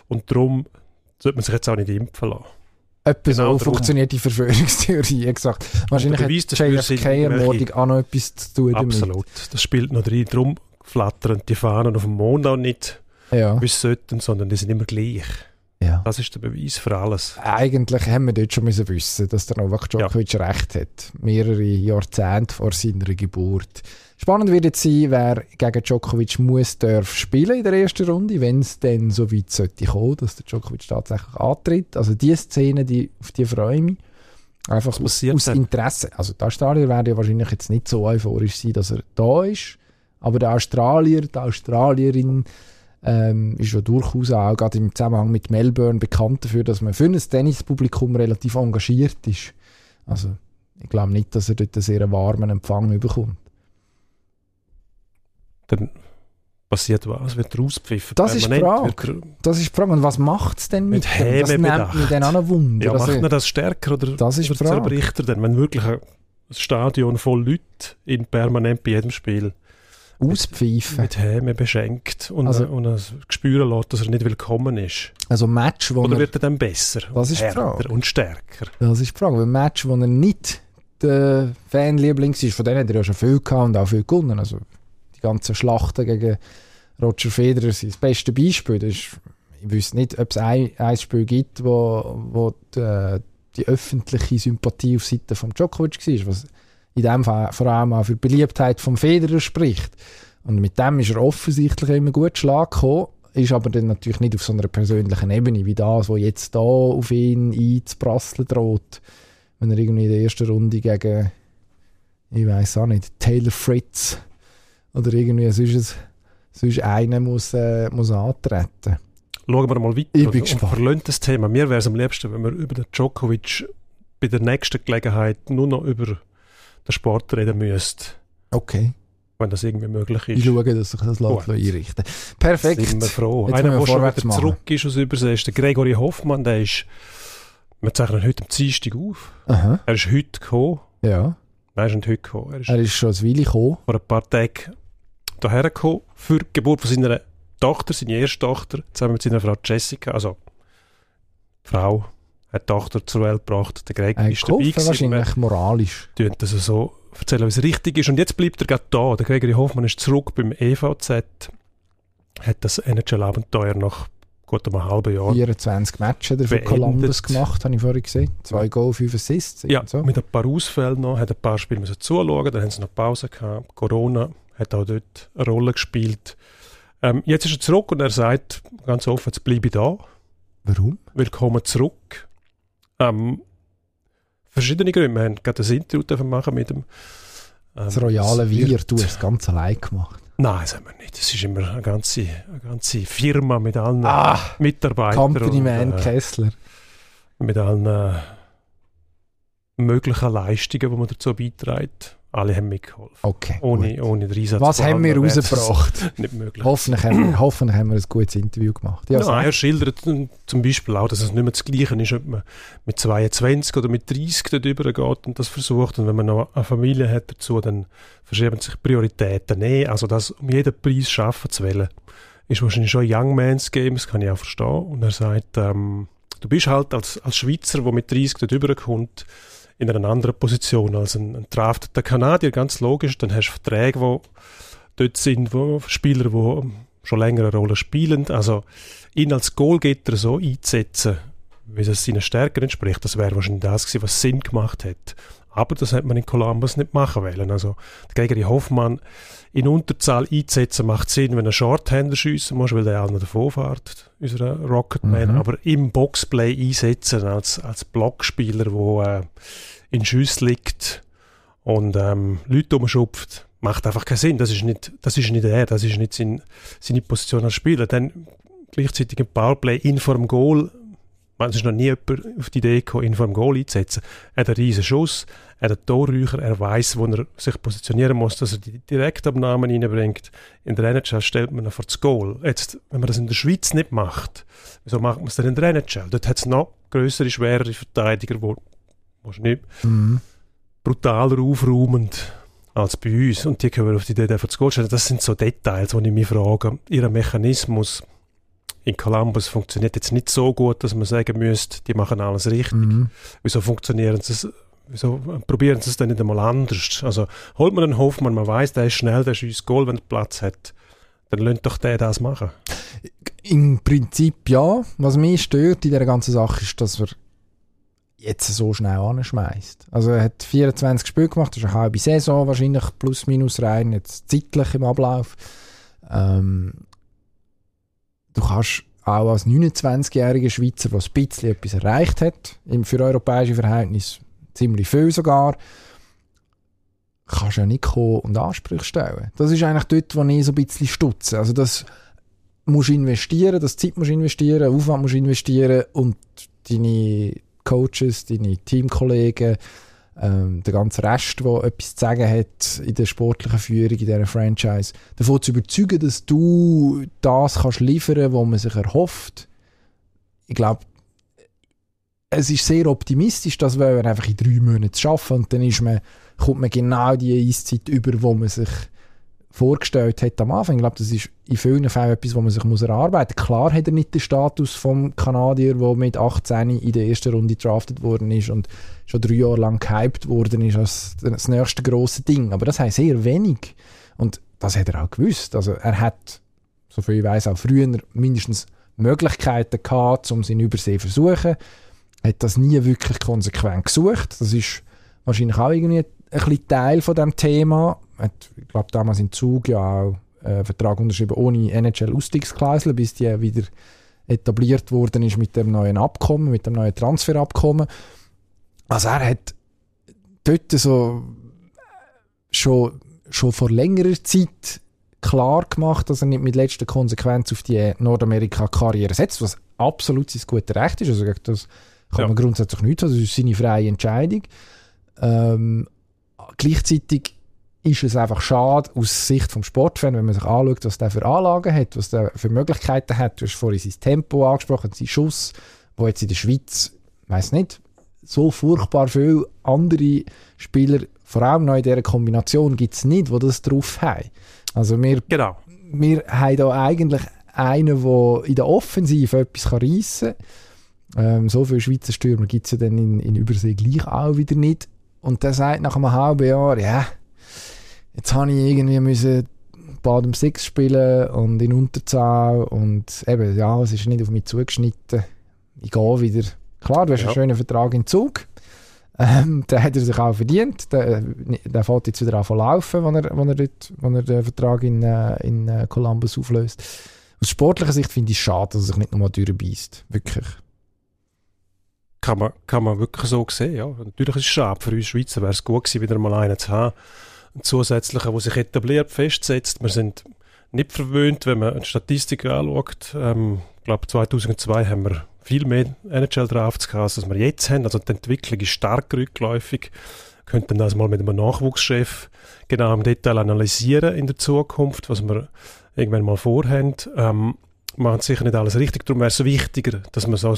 Und darum sollte man sich jetzt auch nicht impfen lassen. Etwa genau so darum. funktioniert die Verschwörungstheorie, gesagt. Wahrscheinlich hat JFK-Ermordung auch noch etwas zu tun damit. Absolut. Das spielt noch drin. Darum flattern die Fahnen auf dem Mond auch nicht, Ja. wie sie sollten, sondern die sind immer gleich. Ja. Das ist der Beweis für alles. Eigentlich haben wir dort schon müssen wissen, dass der Novak Djokovic recht hat. Mehrere Jahrzehnte vor seiner Geburt. Spannend wird jetzt sein, wer gegen Djokovic muss, darf spielen in der ersten Runde, wenn es dann so weit sollte kommen, dass der Djokovic tatsächlich antritt. Also die Szene, die, auf die freue ich mich. Einfach aus, aus? Interesse. Also die Australier werden ja wahrscheinlich jetzt nicht so euphorisch sein, dass er da ist. Aber der Australier, die Australierin, ähm, ist ja durchaus auch gerade im Zusammenhang mit Melbourne bekannt dafür, dass man für ein Tennispublikum relativ engagiert ist. Also ich glaube nicht, dass er dort einen sehr warmen Empfang bekommt. Dann passiert was, wird ausgepfiffen. Das ist die Frage. Das ist die Frage. Und was macht es denn mit, Mit dem? Das nimmt mich dann auch Wunder. Ja, Also, macht man das stärker oder, Das ist oder zerbricht er dann, wenn wirklich ein Stadion voll Leute in permanent bei jedem Spiel auspfeifen. mit Häme beschenkt und, Also- und ein Gespür lässt, dass er nicht willkommen ist? Also Match, wo Oder er, wird er dann besser? Das ist härter und stärker? das ist die Frage. Ein Match, wo er nicht der Fanliebling ist, von denen hat er ja schon viel gehabt und auch viel gewonnen. Also die ganzen Schlachten gegen Roger Federer sind das beste Beispiel. Das ist, ich wüsste nicht, ob es ein, ein Spiel gibt, wo, wo die, die öffentliche Sympathie auf Seite von Djokovic war, was in dem Fall vor allem auch für die Beliebtheit vom Federer spricht. Und mit dem ist er offensichtlich immer gut Schlag gekommen, ist aber dann natürlich nicht auf so einer persönlichen Ebene wie das, wo jetzt da auf ihn einzuprasseln droht, wenn er irgendwie in der ersten Runde gegen, ich weiß auch nicht, Taylor Fritz oder irgendwie sonst, sonst einen muss, äh, muss antreten. Schauen wir mal weiter. Ich bin und- gespannt. Und verlöhnt das Thema. Mir wäre es am liebsten, wenn wir über den Djokovic bei der nächsten Gelegenheit nur noch über den Sport reden müssten, Okay, wenn das irgendwie möglich ich ist. schaue, dass sich das lässt einrichten Perfekt. Sind wir froh. Jetzt Einer, der schon wieder machen. zurück ist aus Übersee, ist der Gregory Hoffmann. Der ist, wir zeichnen heute am Dienstag auf. Aha, Er ist heute gekommen. ja. Nein, er ist nicht heute gekommen. Er ist Er ist schon ein Weile gekommen. vor ein paar Tagen hierher gekommen für die Geburt von seiner Tochter, seine erste Tochter, zusammen mit seiner Frau Jessica. Also, Frau die Tochter zur Welt gebracht. Der Greg hat ist dabei gewesen. Wahrscheinlich moralisch. tun das so erzählen, wie es richtig ist. Und jetzt bleibt er gerade da. Der Gregory Hoffmann ist zurück beim EVZ, hat das NHL-Abenteuer nach gut einem halben Jahr 24 Matches hat er für. Columbus gemacht, habe ich vorhin gesehen. Zwei Goal, fünf Assists. Ja, so. mit ein paar Ausfällen noch, hat ein paar Spiele müssen zuschauen, dann haben sie noch Pause gehabt. Corona hat auch dort eine Rolle gespielt. Ähm, jetzt ist er zurück und er sagt ganz offen, jetzt bleibe ich da. Warum? Willkommen zurück. Ähm, verschiedene Gründe. Wir haben gerade ein Interview machen mit dem. Ähm, Das royale wird- du hast es ganz allein gemacht. Nein, das haben wir nicht. Es ist immer eine ganze, eine ganze Firma mit allen Ah, Mitarbeitern. Company und, Man äh, Kessler. mit allen äh, möglichen Leistungen, die man dazu beiträgt. Alle haben mitgeholfen. Okay. Ohne, gut. ohne den Einsatz Was haben wir rausgebracht? Nicht möglich. hoffentlich, haben wir, hoffentlich haben wir ein gutes Interview gemacht. Ja, sag. er schildert zum Beispiel auch, dass es nicht mehr das Gleiche ist, ob man mit 22 oder mit 30 dort übergeht und das versucht. Und wenn man noch eine Familie hat dazu, dann verschieben sich Prioritäten. Nee, also das um jeden Preis schaffen zu wollen, ist wahrscheinlich schon ein Young Man's Game, das kann ich auch verstehen. Und er sagt, ähm, du bist halt als, als Schweizer, der mit 30 dort überkommt, in einer anderen Position als ein, ein drafteter Kanadier, ganz logisch. Dann hast du Verträge, die dort sind, wo Spieler, die schon länger eine Rolle spielen. Also ihn als Goalgetter so einzusetzen, wie das seinen Stärken entspricht, das wäre wahrscheinlich das gewesen, was Sinn gemacht hat. Aber das hat man in Columbus nicht machen wollen. Also der Gregory Hoffmann in Unterzahl einzusetzen macht Sinn, wenn er Shorthander schiessen muss, weil der auch noch davon fährt, unser Rocketman. Mhm. Aber im Boxplay einsetzen als, als Blockspieler, der äh, in Schuss liegt und ähm, Leute umschupft, macht einfach keinen Sinn. Das ist nicht, das ist nicht er, das ist nicht sein, seine Position als Spieler. Dann gleichzeitig im Powerplay in vor dem Goal, man ist noch nie jemand auf die Idee gekommen, ihn vor dem Goal einzusetzen. Er hat einen riesen Schuss, er hat einen Torräucher, er weiß, wo er sich positionieren muss, dass er die Direktabnahmen reinbringt. In der NHL stellt man ihn vor das Goal. Jetzt, wenn man das in der Schweiz nicht macht, wieso macht man es dann in der NHL? Dort hat es noch größere, schwerere Verteidiger, wo wahrscheinlich Mhm. brutaler aufräumend als bei uns. Und die können wir auf die Idee einfach zu Goal stellen. Das sind so Details, wo ich mich frage. Ihr Mechanismus in Columbus funktioniert jetzt nicht so gut, dass man sagen müsste, die machen alles richtig. Mhm. Wieso funktionieren sie wieso probieren sie es dann nicht einmal anders? Also holt man einen Hoffmann, man weiß, der ist schnell, der schießt Goal, wenn er Platz hat. Dann lasst doch der das machen. Im Prinzip ja. Was mich stört in dieser ganzen Sache ist, dass er jetzt so schnell anschmeißt. Also er hat 24 Spiele gemacht, das ist eine halbe Saison wahrscheinlich plus minus rein, jetzt zeitlich im Ablauf. Ähm, du kannst auch als 29-jähriger Schweizer, der ein bisschen etwas erreicht hat, für europäische Verhältnisse ziemlich viel sogar, kannst ja nicht kommen und Ansprüche stellen. Das ist eigentlich dort, wo ich so ein bisschen stutze. Also das musst investieren, das Zeit musst du investieren, Aufwand musst du investieren und deine Coaches, deine Teamkollegen, ähm, der ganze Rest, der etwas zu sagen hat in der sportlichen Führung, in dieser Franchise, davon zu überzeugen, dass du das kannst liefern, was man sich erhofft. Ich glaube, es ist sehr optimistisch, das wir einfach in drei Monaten schaffen und dann ist man, kommt man genau die Eiszeit über, wo man sich vorgestellt hat am Anfang. Ich glaube, das ist in vielen Fällen etwas, wo man sich muss erarbeiten muss. Klar hat er nicht den Status vom Kanadier, der mit 18 in der ersten Runde drafted worden ist und schon drei Jahre lang gehypt worden ist als das nächste große Ding. Aber das heißt sehr wenig. Und das hat er auch gewusst. Also er hat, soviel ich weiß, auch früher mindestens Möglichkeiten gehabt, um seinen Übersee zu versuchen. Hat das nie wirklich konsequent gesucht. Das ist wahrscheinlich auch irgendwie bisschen Teil von dem Thema hat, ich glaube, damals in Zug ja auch äh, einen Vertrag unterschrieben ohne NHL-Ausstiegsklausel, bis die wieder etabliert worden ist mit dem neuen Abkommen, mit dem neuen Transferabkommen. Also er hat dort so schon, schon vor längerer Zeit klar gemacht, dass er nicht mit letzter Konsequenz auf die Nordamerika-Karriere setzt, was absolut sein gutes Recht ist. Also das kann ja. man grundsätzlich nicht, das ist seine freie Entscheidung. Ähm, gleichzeitig ist es einfach schade aus Sicht vom Sportfan, wenn man sich anschaut, was der für Anlagen hat, was der für Möglichkeiten hat. Du hast vorhin sein Tempo angesprochen, sein Schuss, wo jetzt in der Schweiz, weiß nicht, so furchtbar viele andere Spieler, vor allem noch in dieser Kombination, gibt es nicht, die das drauf haben. Also wir, genau. wir haben da eigentlich einen, der in der Offensive etwas reissen kann. Ähm, so viele Schweizer Stürmer gibt es ja dann in, in Übersee gleich auch wieder nicht. Und der sagt nach einem halben Jahr, ja, jetzt habe ich irgendwie müssen Bad Six spielen und in Unterzahl und eben, ja, es ist nicht auf mich zugeschnitten. Ich gehe wieder. Klar, du hast ja. einen schönen Vertrag in Zug. Ähm, den hat er sich auch verdient. Der, der fährt jetzt wieder an zu laufen, wenn er, wenn er, dort, wenn er den Vertrag in, äh, in äh, Columbus auflöst. Aus sportlicher Sicht finde ich es schade, dass er sich nicht nochmal durchbeißt. Wirklich. Kann man, kann man wirklich so sehen, ja. Natürlich ist es schade. Für uns Schweizer wäre es gut gewesen, wieder mal einen zu haben zusätzlichen, der sich etabliert, festsetzt. Wir sind nicht verwöhnt, wenn man eine Statistik anschaut. Ähm, ich glaube, 2002 haben wir viel mehr NHL-Drafts gehabt, als wir jetzt haben. Also die Entwicklung ist stark rückläufig. Wir könnten das mal mit einem Nachwuchschef genau im Detail analysieren in der Zukunft, was wir irgendwann mal vorhaben. Ähm, machen sicher nicht alles richtig, darum wäre es wichtiger, dass wir so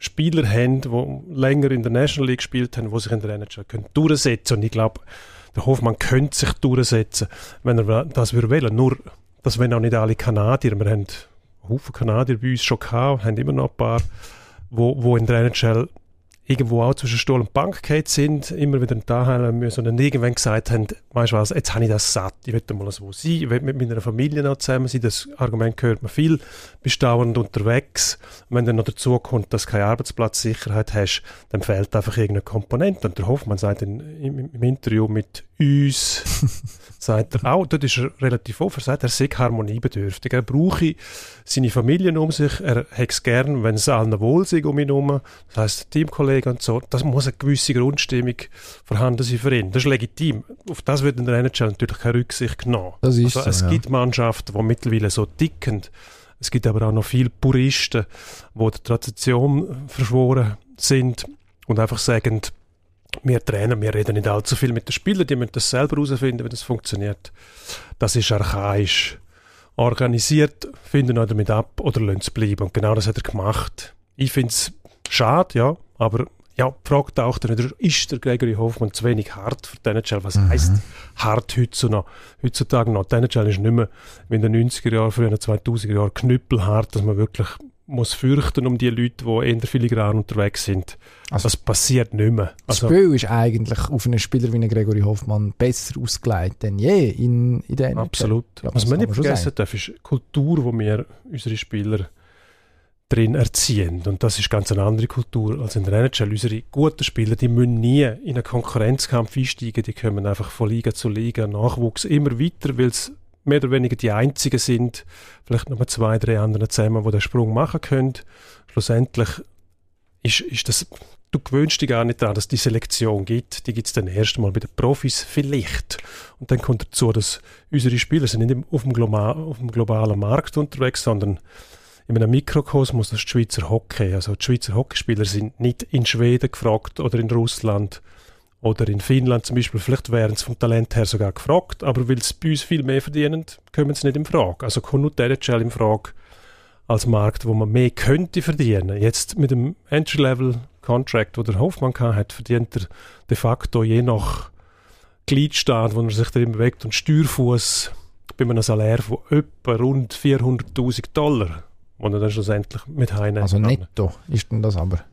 Spieler haben, die länger in der National League gespielt haben, die sich in der NHL können durchsetzen können. Und ich glaube, der Hofmann könnte sich durchsetzen, wenn er das würde wollen. Nur, das wollen auch nicht alle Kanadier. Wir haben Haufen Kanadier bei uns schon gehabt, haben immer noch ein paar, wo in der NHL irgendwo auch zwischen Stuhl und Bank gehalten sind, immer wieder da haben müssen und dann irgendwann gesagt haben, weißt du was, jetzt habe ich das satt, ich will mal so sein, ich will mit meiner Familie noch zusammen sein, das Argument hört man viel, bist dauernd unterwegs. Und wenn dann noch dazu kommt, dass du keine Arbeitsplatzsicherheit hast, dann fehlt einfach irgendeine Komponente. Und der Hoffmann sagt in, im, im Interview mit uns, sagt er. Auch, dort ist er relativ offen, er sagt, er sei harmoniebedürftig, er brauche seine Familie um sich, er hätte es gern, wenn es allen wohl sei um ihn herum, das heisst Teamkollegen und so, das muss eine gewisse Grundstimmung vorhanden sein für ihn, das ist legitim, auf das wird in der NHL natürlich keine Rücksicht genommen. Das ist also, so, es ja. gibt Mannschaften, die mittlerweile so dicken, es gibt aber auch noch viele Puristen, die der Tradition verschworen sind und einfach sagen, wir Trainer, wir reden nicht allzu viel mit den Spielern, die müssen das selber herausfinden, wie das funktioniert. Das ist archaisch. Organisiert, finden wir damit ab oder lassen es bleiben. Und genau das hat er gemacht. Ich finde es schade, ja, aber ja, die Frage taucht dann wieder, ist der Gregory Hoffmann zu wenig hart für die NHL? Was mhm. heisst hart heutzutage, heutzutage noch? Die NHL ist nicht mehr wie in den 90er Jahren, früher in den 2000er Jahren knüppelhart, dass man wirklich muss fürchten um die Leute, die eher filigran unterwegs sind. Also das passiert nicht mehr. Also, das Spiel ist eigentlich auf einen Spieler wie einen Gregory Hoffmann besser ausgelegt denn je in, in der Absolut. Ja, Was man nicht vergessen darf, ist die Kultur, die wir unsere Spieler drin erziehen. Und das ist ganz eine andere Kultur als in der NHL. Unsere guten Spieler, die müssen nie in einen Konkurrenzkampf einsteigen, die kommen einfach von Liga zu Liga, Nachwuchs immer weiter, weil es mehr oder weniger die einzigen sind, vielleicht noch mal zwei, drei andere zusammen, die den Sprung machen können. Schlussendlich ist, ist das, du gewöhnst dich gar nicht daran, dass die Selektion gibt. Die gibt es dann erst mal bei den Profis vielleicht. Und dann kommt dazu, dass unsere Spieler sind nicht auf dem, Global, auf dem globalen Markt unterwegs, sondern in einem Mikrokosmos, das ist Schweizer Hockey. Also die Schweizer Hockeyspieler sind nicht in Schweden gefragt oder in Russland oder in Finnland zum Beispiel. Vielleicht wären sie vom Talent her sogar gefragt, aber weil sie bei uns viel mehr verdienen, kommen sie nicht in Frage. Also kommt nur der NHL in Frage als Markt, wo man mehr könnte verdienen. Jetzt mit dem Entry-Level-Contract, wo der Hoffmann hat, verdient er de facto je nach Gliedstand, wo er sich da immer bewegt und Steuerfuß bei einem Salär von etwa rund 400.000 Dollar und dann schlussendlich mit heimnehmen Also netto ist denn das aber?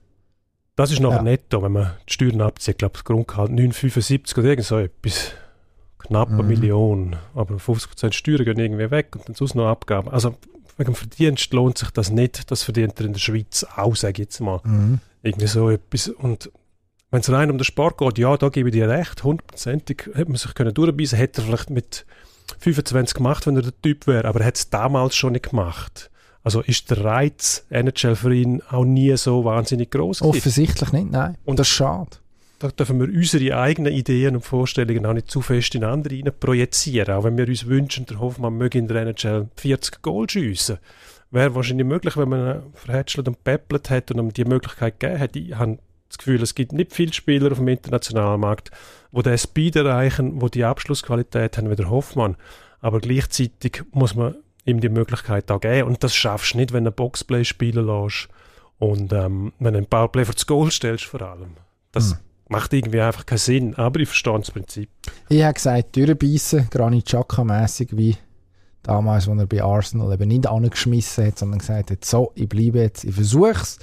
Das ist noch ja. netto, wenn man die Steuern abzieht. Ich glaube, das Grundgehalt 9,75 oder irgend so etwas. Knapp eine mhm. Million. Aber 50% Steuern gehen irgendwie weg und dann sonst noch Abgaben. Also wegen dem Verdienst lohnt sich das nicht. Das verdient er in der Schweiz auch, sage ich jetzt mal. Mhm. Irgendwie so etwas. Und wenn es rein um den Sport geht, ja, da gebe ich dir recht. Hundertprozentig hätte man sich können durchbeissen. Hätte er vielleicht mit 25 gemacht, wenn er der Typ wäre. Aber er hat es damals schon nicht gemacht. Also ist der Reiz NHL für ihn auch nie so wahnsinnig groß? Offensichtlich nicht, nein. Und das ist schade. Da dürfen wir unsere eigenen Ideen und Vorstellungen auch nicht zu fest in andere hinein projizieren. Auch wenn wir uns wünschen, der Hoffmann möge in der NHL 40 Goal schiessen. Wäre wahrscheinlich möglich, wenn man verhätschelt und peppelt hätte und ihm die Möglichkeit gegeben hätte. Ich habe das Gefühl, es gibt nicht viele Spieler auf dem internationalen Markt, die den Speed erreichen, die die Abschlussqualität haben wie der Hoffmann. Aber gleichzeitig muss man ihm die Möglichkeit da geben. Und das schaffst du nicht, wenn du ein Boxplay spielen lässt und ähm, wenn du ein Powerplay für das Goal stellst vor allem. Das hm. macht irgendwie einfach keinen Sinn, aber ich verstehe das Prinzip. Ich habe gesagt, durchbeissen, Granit Xhaka-mässig wie damals, als er bei Arsenal eben nicht angeschmissen hat, sondern gesagt hat, so, ich bleibe jetzt, ich versuche es.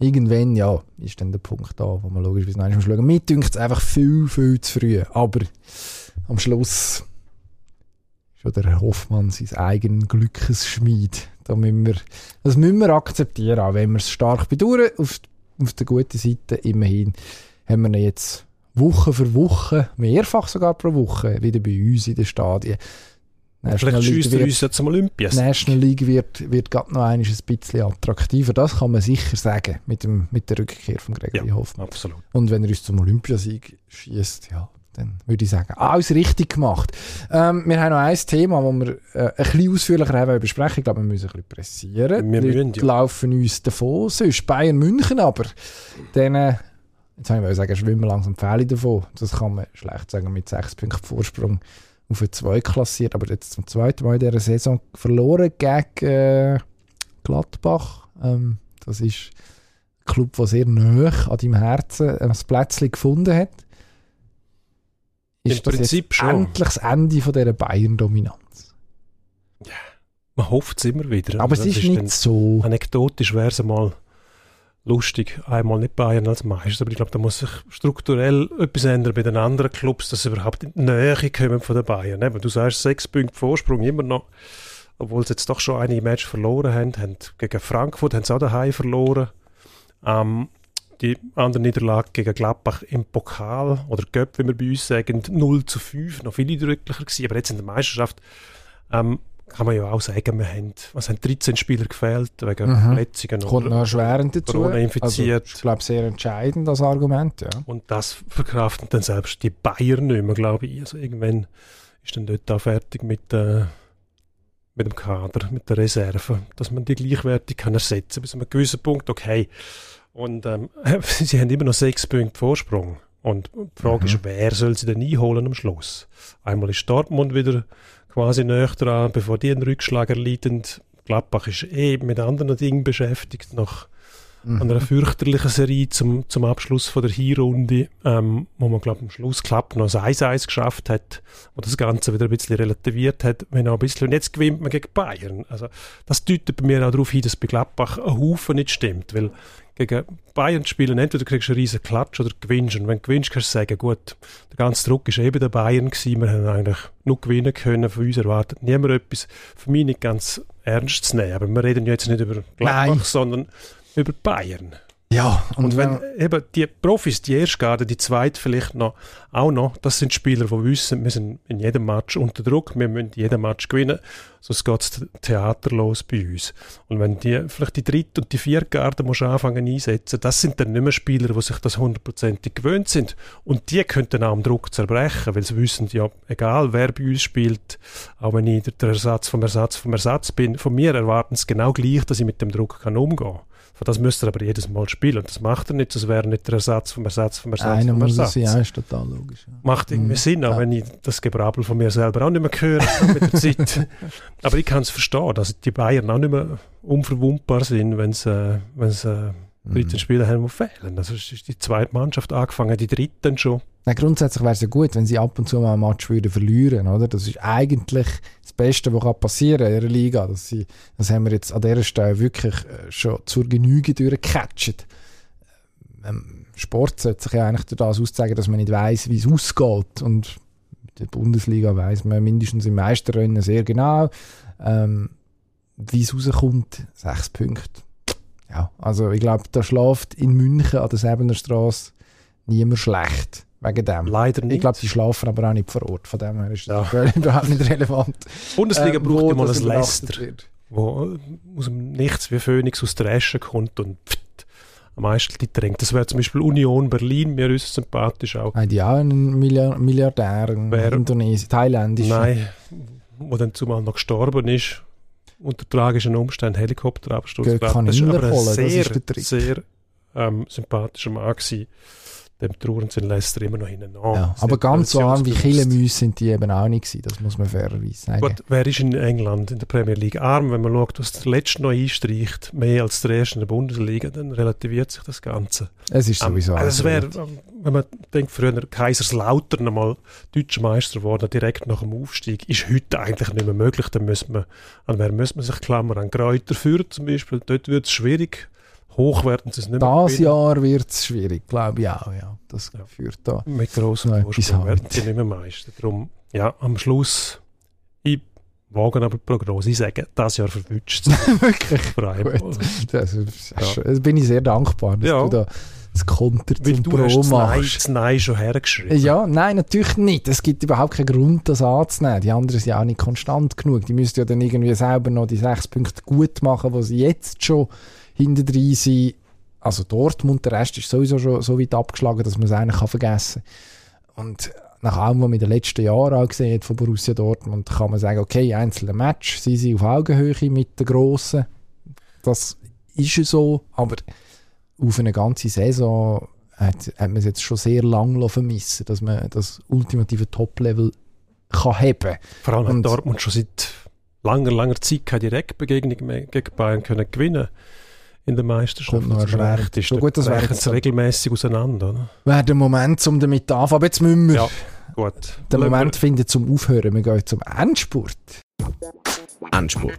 Irgendwann, ja, ist dann der Punkt da, wo man logischerweise noch schauen muss. Mir dünkt es einfach viel, viel zu früh. Aber am Schluss ist der Herr Hoffmann sein eigenes Glückesschmied. Da müssen wir, das müssen wir akzeptieren, auch wenn wir es stark bedauern. Auf, auf der guten Seite immerhin haben wir ihn jetzt Woche für Woche, mehrfach sogar pro Woche, wieder bei uns in den Stadien. National Vielleicht League uns ja zum Olympias. National League wird, wird gerade noch ein bisschen attraktiver. Das kann man sicher sagen mit, dem, mit der Rückkehr von Gregory ja, Hoffmann. Absolut. Und wenn er uns zum Olympiasieg schießt, ja, dann würde ich sagen, alles richtig gemacht. Ähm, wir haben noch ein Thema, das wir äh, ein bisschen ausführlicher haben besprechen. Ich glaube, wir müssen ein bisschen pressieren. Wir müssen, ja. laufen uns davon. Sonst Bayern München aber. Dann, äh, jetzt habe ich sagen, schwimmen langsam Pfähle davon. Das kann man schlecht sagen mit sechs Punkten Vorsprung auf eine 2 klassiert. Aber jetzt zum zweiten Mal in dieser Saison verloren gegen äh, Gladbach. Ähm, das ist ein Club, der sehr nah an deinem Herzen ein Plätzchen gefunden hat ist Im Prinzip schon. endlich das Ende von dieser Bayern-Dominanz. Ja, man hofft es immer wieder. Aber es ist, ist nicht so. Anekdotisch wäre es mal lustig, einmal nicht Bayern als Meister, aber ich glaube, da muss sich strukturell etwas ändern bei den anderen Clubs, dass sie überhaupt in die Nähe kommen von den Bayern. Eben, du sagst, sechs Punkte Vorsprung immer noch, obwohl sie jetzt doch schon einige Matches verloren haben, haben gegen Frankfurt haben sie auch daheim verloren. Ähm, die andere Niederlage gegen Gladbach im Pokal oder Göpp, wie wir bei uns sagen, 0 zu 5, noch viel eindrücklicher gewesen. Aber jetzt in der Meisterschaft ähm, kann man ja auch sagen, wir haben, was haben 13 Spieler gefehlt wegen mhm. Verletzungen. Kommt noch erschwerend dazu. Corona infiziert. Also, ich glaube, sehr entscheidend, das Argument, ja. Und das verkraften dann selbst die Bayern nicht mehr, glaube ich. Also irgendwann ist dann dort auch fertig mit, äh, mit dem Kader, mit der Reserve, dass man die gleichwertig kann ersetzen kann. Bis zu einem gewissen Punkt, okay, und ähm, sie haben immer noch sechs Punkte Vorsprung. Und die Frage mhm. ist, wer soll sie denn einholen am Schluss? Einmal ist Dortmund wieder quasi näher dran, bevor die einen Rückschlag erleiden. Gladbach ist eh mit anderen Dingen beschäftigt, nach mhm. an einer fürchterlichen Serie zum, zum Abschluss von der Hinrunde, ähm, wo man, glaube am Schluss klappt noch ein 1-1 geschafft hat, wo das Ganze wieder ein bisschen relativiert hat, wenn auch ein bisschen, und jetzt gewinnt man gegen Bayern. Also, das deutet bei mir auch darauf hin, dass bei Gladbach ein Haufen nicht stimmt, weil gegen Bayern spielen, entweder kriegst du einen riesen Klatsch oder gewinnst. Und wenn du gewinnst, kannst du sagen, gut, der ganze Druck ist eben der Bayern gewesen, wir haben eigentlich nur gewinnen können, von uns erwartet niemand etwas, für mich nicht ganz ernst zu nehmen. Aber wir reden jetzt nicht über Gladbach, Nein. sondern über Bayern. Ja, und, und wenn, wenn eben die Profis, die erste Garde, die zweite vielleicht noch, auch noch, das sind Spieler, die wissen, wir sind in jedem Match unter Druck, wir müssen jeden Match gewinnen, sonst geht es theaterlos bei uns. Und wenn die, vielleicht die dritte und die vierte Garde musst anfangen einsetzen, das sind dann nicht mehr Spieler, die sich das hundertprozentig gewöhnt sind. Und die könnten auch am Druck zerbrechen, weil sie wissen, ja, egal wer bei uns spielt, auch wenn ich der Ersatz vom Ersatz vom Ersatz bin, von mir erwarten sie genau gleich, dass ich mit dem Druck kann umgehen kann. Von das müsste er aber jedes Mal spielen. Und das macht er nicht, das wäre nicht der Ersatz vom Ersatz vom Ersatz Einer vom Ersatz. muss es sein, ist total logisch. Ja. Macht irgendwie mhm. Sinn, auch ja. wenn ich das Gebrabbel von mir selber auch nicht mehr höre mit der Zeit. aber ich kann es verstehen, dass die Bayern auch nicht mehr unverwundbar sind, wenn sie äh, wenn's, äh, 13 mhm. Spieler haben, die fehlen. Also ist die zweite Mannschaft angefangen, die dritte schon. Na, grundsätzlich wäre es ja gut, wenn sie ab und zu mal ein Match würden verlieren, oder? Das ist eigentlich das Beste, was passieren kann in der Liga. Dass sie, das haben wir jetzt an dieser Stelle wirklich äh, schon zur Genüge durchgecatcht. Ähm, Sport sollte sich ja eigentlich durch das auszeigen, dass man nicht weiß, wie es ausgeht. Und in der Bundesliga weiß man mindestens im Meisterrennen sehr genau, ähm, wie es rauskommt. Sechs Punkte ja, also ich glaube, da schläft in München an der Säbener Straße niemand schlecht. Wegen dem. Leider nicht. Ich glaube, die schlafen aber auch nicht vor Ort. Von dem her ist das ja. überhaupt nicht relevant. Die Bundesliga ähm, braucht ja mal ein Leicester, wo aus dem Nichts wie Phoenix aus der Asche kommt und pft, am meisten die drängt. Das wäre zum Beispiel Union Berlin, mir ist sympathisch auch. Haben die auch einen Milliardär, in Indonesien, thailändisch? Nein, wo dann zumal noch gestorben ist unter tragischen Umständen Helikopterabsturz. Kann das ist aber ein sehr, sehr ähm, sympathischer Mann gewesen. Dem trauern sind Leicester immer noch hinten ja, Aber ganz so arm wie Killemüs sind die eben auch nicht gewesen, das muss man fairerweise sagen. Gut, wer ist in England in der Premier League arm, wenn man schaut, was der Letzte noch einstreicht, mehr als der Erste in der Bundesliga, dann relativiert sich das Ganze. Es ist sowieso ähm, also wäre, ähm, wenn man denkt, früher Kaiserslautern einmal deutscher Meister geworden, direkt nach dem Aufstieg, ist heute eigentlich nicht mehr möglich. Dann müssen man, an wer muss man sich klammern? An Kräuter führen zum Beispiel, dort wird es schwierig hoch werden sie es nicht mehr. Das Jahr wird es schwierig, glaube ich auch. Ja. Das ja. führt da mit grossen Vorsprung werden sie nicht mehr Meister. Darum, ja, am Schluss, ich wage aber die Prognose, ich sage, das Jahr verwünscht es. Wirklich? Gut. Das, ist, ja. das bin ich sehr dankbar, dass ja. du da das Konter Weil zum Pro hast machst. Das Nein schon hergeschrieben. Ja, nein, natürlich nicht. Es gibt überhaupt keinen Grund, das anzunehmen. Die anderen sind ja auch nicht konstant genug. Die müssen ja dann irgendwie selber noch die sechs Punkte gut machen, die sie jetzt schon hinter sind. Also Dortmund, der Rest ist sowieso schon so weit abgeschlagen, dass man es eigentlich kann vergessen kann. Und nach allem, was man in den letzten Jahren auch gesehen hat von Borussia Dortmund, kann man sagen, okay, einzelne Match, sie sind auf Augenhöhe mit den Grossen. Das ist so, aber auf eine ganze Saison hat, hat man es jetzt schon sehr lange vermissen, dass man das ultimative Top-Level kann haben. Vor allem hat Dortmund schon seit langer, langer Zeit keine Direktbegegnung mehr gegen Bayern können gewinnen in der Meisterschaft. Noch erschwert. Ist, so gut, das wäre jetzt regelmäßig auseinander. Oder? Wäre der Moment, um damit anzufangen. Aber jetzt müssen wir. Ja, gut. Der Moment wir... finden zum Aufhören. Wir gehen zum Endspurt. Endspurt.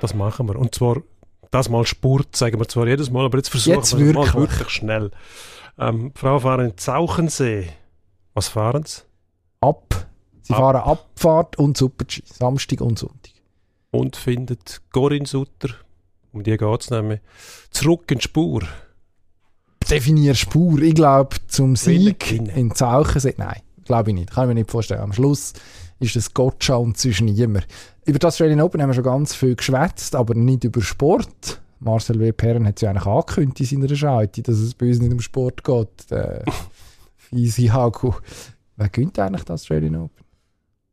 Das machen wir. Und zwar, das mal Sport, sagen wir zwar jedes Mal, aber jetzt versuchen jetzt wir wirklich. mal wirklich schnell. Ähm, Frau fahren in Zauchensee. Was fahren sie? Ab. Sie Ab. fahren Abfahrt und Super-G. Samstag und Sonntag und findet Corinne Sutter, um die geht es nämlich, zurück in die Spur. Definier Spur. Ich glaube, zum Sieg in Zauchen, nein, glaube ich nicht. Kann ich mir nicht vorstellen. Am Schluss ist es Gotcha und zwischen niemand. Über das Australian Open haben wir schon ganz viel geschwätzt, aber nicht über Sport. Marcel W. Perren hat es ja eigentlich angekündigt in seiner Schalte, dass es bei uns nicht um Sport geht. Der fiese Haku. Wer gewinnt eigentlich das Australian Open?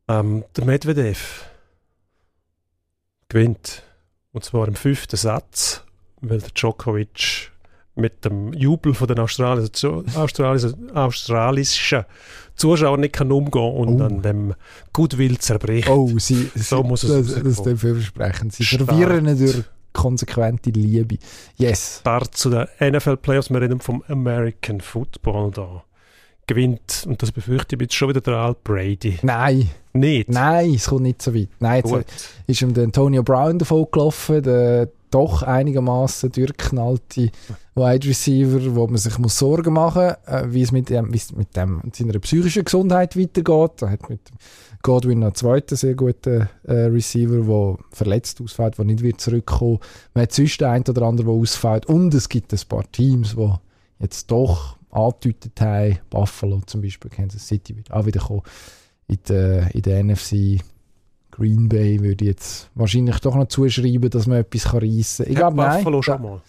Ähm, der Medvedev gewinnt. Und zwar im fünften Satz, weil der Djokovic mit dem Jubel von den australischen, australischen, australischen Zuschauern nicht kann umgehen und oh. an dem Goodwill zerbricht. Oh, sie, so muss es das, das ist vielversprechend. Sie verwirren durch konsequente Liebe. Yes. Start zu den NFL Playoffs. Wir reden vom American Football da. Gewinnt, und das befürchte ich jetzt schon wieder der Al Brady. Nein. Nicht? Nein, es kommt nicht so weit. Nein, jetzt Gut. ist ihm der Antonio Brown davon gelaufen, der doch einigermaßen durchgeknallte Wide Receiver, wo man sich muss Sorgen machen muss, äh, wie es mit, dem, wie es mit, dem, seiner psychischen Gesundheit weitergeht. Er hat mit Godwin noch einen zweiten sehr guten äh, Receiver, der verletzt ausfällt, der nicht wird zurückkommen. Man hat sonst den einen oder anderen, der ausfällt. Und es gibt ein paar Teams, die jetzt doch angedeutet haben, Buffalo zum Beispiel, Kansas City wird auch wieder kommen. In der, in der NFC Green Bay würde ich jetzt wahrscheinlich doch noch zuschreiben, dass man etwas reissen kann. Ich glaube, nein. Buffalo schon mal.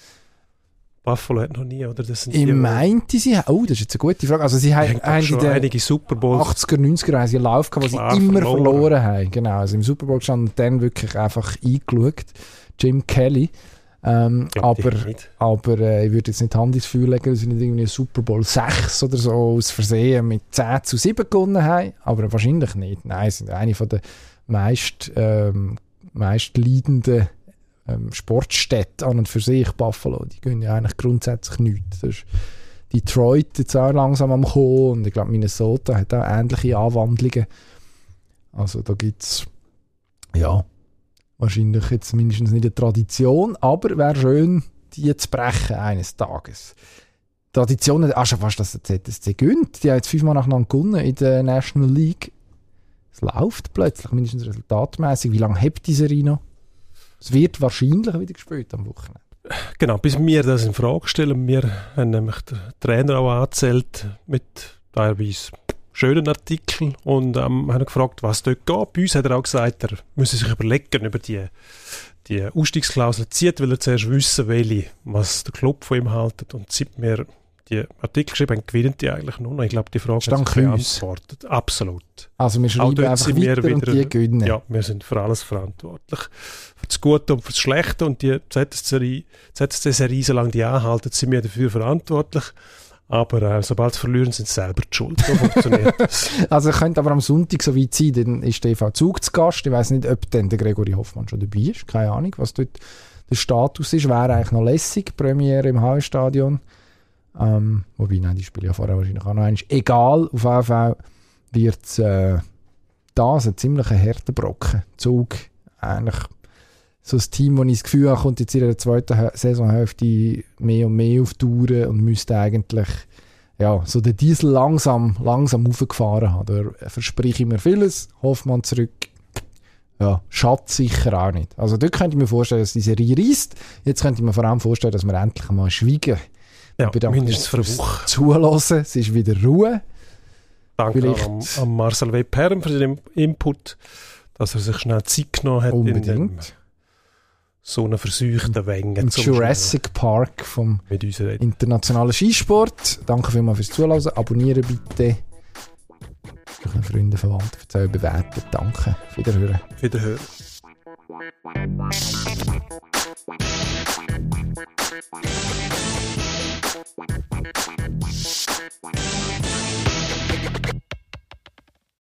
Buffalo hat noch nie, oder? Das sind Ich die, meinte, sie haben, oh, das ist jetzt eine gute Frage. Also, sie haben, haben in schon den einige Super Bowls. 80er, 90er haben sie einen Lauf gehabt, wo sie immer verloren. verloren. haben. Genau, also im Super Bowl gestanden und dann wirklich einfach eingeschaut. Jim Kelly. Ähm, aber aber äh, ich würde jetzt nicht Hand ins Feuer legen, dass sie nicht irgendwie Super Bowl 6 oder so aus Versehen mit 10 zu 7 gewonnen haben. Aber wahrscheinlich nicht. Nein, sie sind eine der meist, ähm, meist leidenden ähm, Sportstädte an und für sich, Buffalo. Die gehen ja eigentlich grundsätzlich nichts. Das ist Detroit jetzt auch langsam am Kommen und ich glaube Minnesota hat auch ähnliche Anwandlungen. Also da gibt es ja wahrscheinlich jetzt mindestens nicht eine Tradition, aber wäre schön, die zu brechen eines Tages. Traditionen, ah, schon fast, der ZSC gönnt. Die haben jetzt fünfmal nacheinander gewonnen in der National League. Es läuft plötzlich, mindestens resultatmäßig. Wie lange habt die noch? Es wird wahrscheinlich wieder gespielt am Wochenende. Genau, bis wir das in Frage stellen. Wir haben nämlich den Trainer auch angezählt mit teilweise schönen Artikeln und ähm, haben gefragt, was dort geht. Bei uns hat er auch gesagt, er müsse sich überlegen über die, die Ausstiegsklausel zieht, weil er zuerst wissen welche, was der Club von ihm haltet. Und seit wir die Artikel geschrieben haben, gewinnen die eigentlich nur noch. Ich glaube, die Frage Ist hat sich beantwortet. Absolut. Also wir schreiben einfach sind wir weiter und wieder- die gewinnen. Ja, wir sind für alles verantwortlich. Für das Gute und für das Schlechte. Und die ZSC-Serie, ZSC-Serie, solange die anhalten, sind wir dafür verantwortlich. Aber äh, sobald sie verlieren, sind sie selber die schuld. So funktioniert das. Also könnte aber am Sonntag so weit sein, dann ist der EV Zug zu Gast. Ich weiß nicht, ob dann der Gregory Hoffmann schon dabei ist. Keine Ahnung, was dort der Status ist. Wäre eigentlich noch lässig, Premiere im HW-Stadion. Ähm, wobei, nein, die spielen ja vorher wahrscheinlich auch noch einmal. Egal, auf jeden Fall wird äh, das ein ziemlich harter Brocken. Zug, eigentlich so ein Team, wo ich das Gefühl habe, kommt jetzt in der zweiten Hä- Saisonhälfte mehr und mehr auf Touren und müsste eigentlich ja, so den Diesel langsam, langsam aufgefahren haben. Da verspreche ich mir vieles. Hoffmann zurück. Ja, Schatz sicher auch nicht. Also dort könnte ich mir vorstellen, dass die Serie reisst. Jetzt könnte ich mir vor allem vorstellen, dass wir endlich mal schweigen. Ja, mindestens für eine fürs Woche. Zuhören. Es ist wieder Ruhe. Danke Vielleicht- am, am Marcel W. Perm für den Input, dass er sich schnell Zeit genommen hat in dem, Unbedingt so einen verseuchten Wengen. Jurassic Park vom internationalen Skisport. Danke vielmals fürs Zuhören. Abonnieren bitte. Euren Freunden, Verwandten, erzählen, bewerten. Danke. Auf Wiederhören. Auf Wiederhören.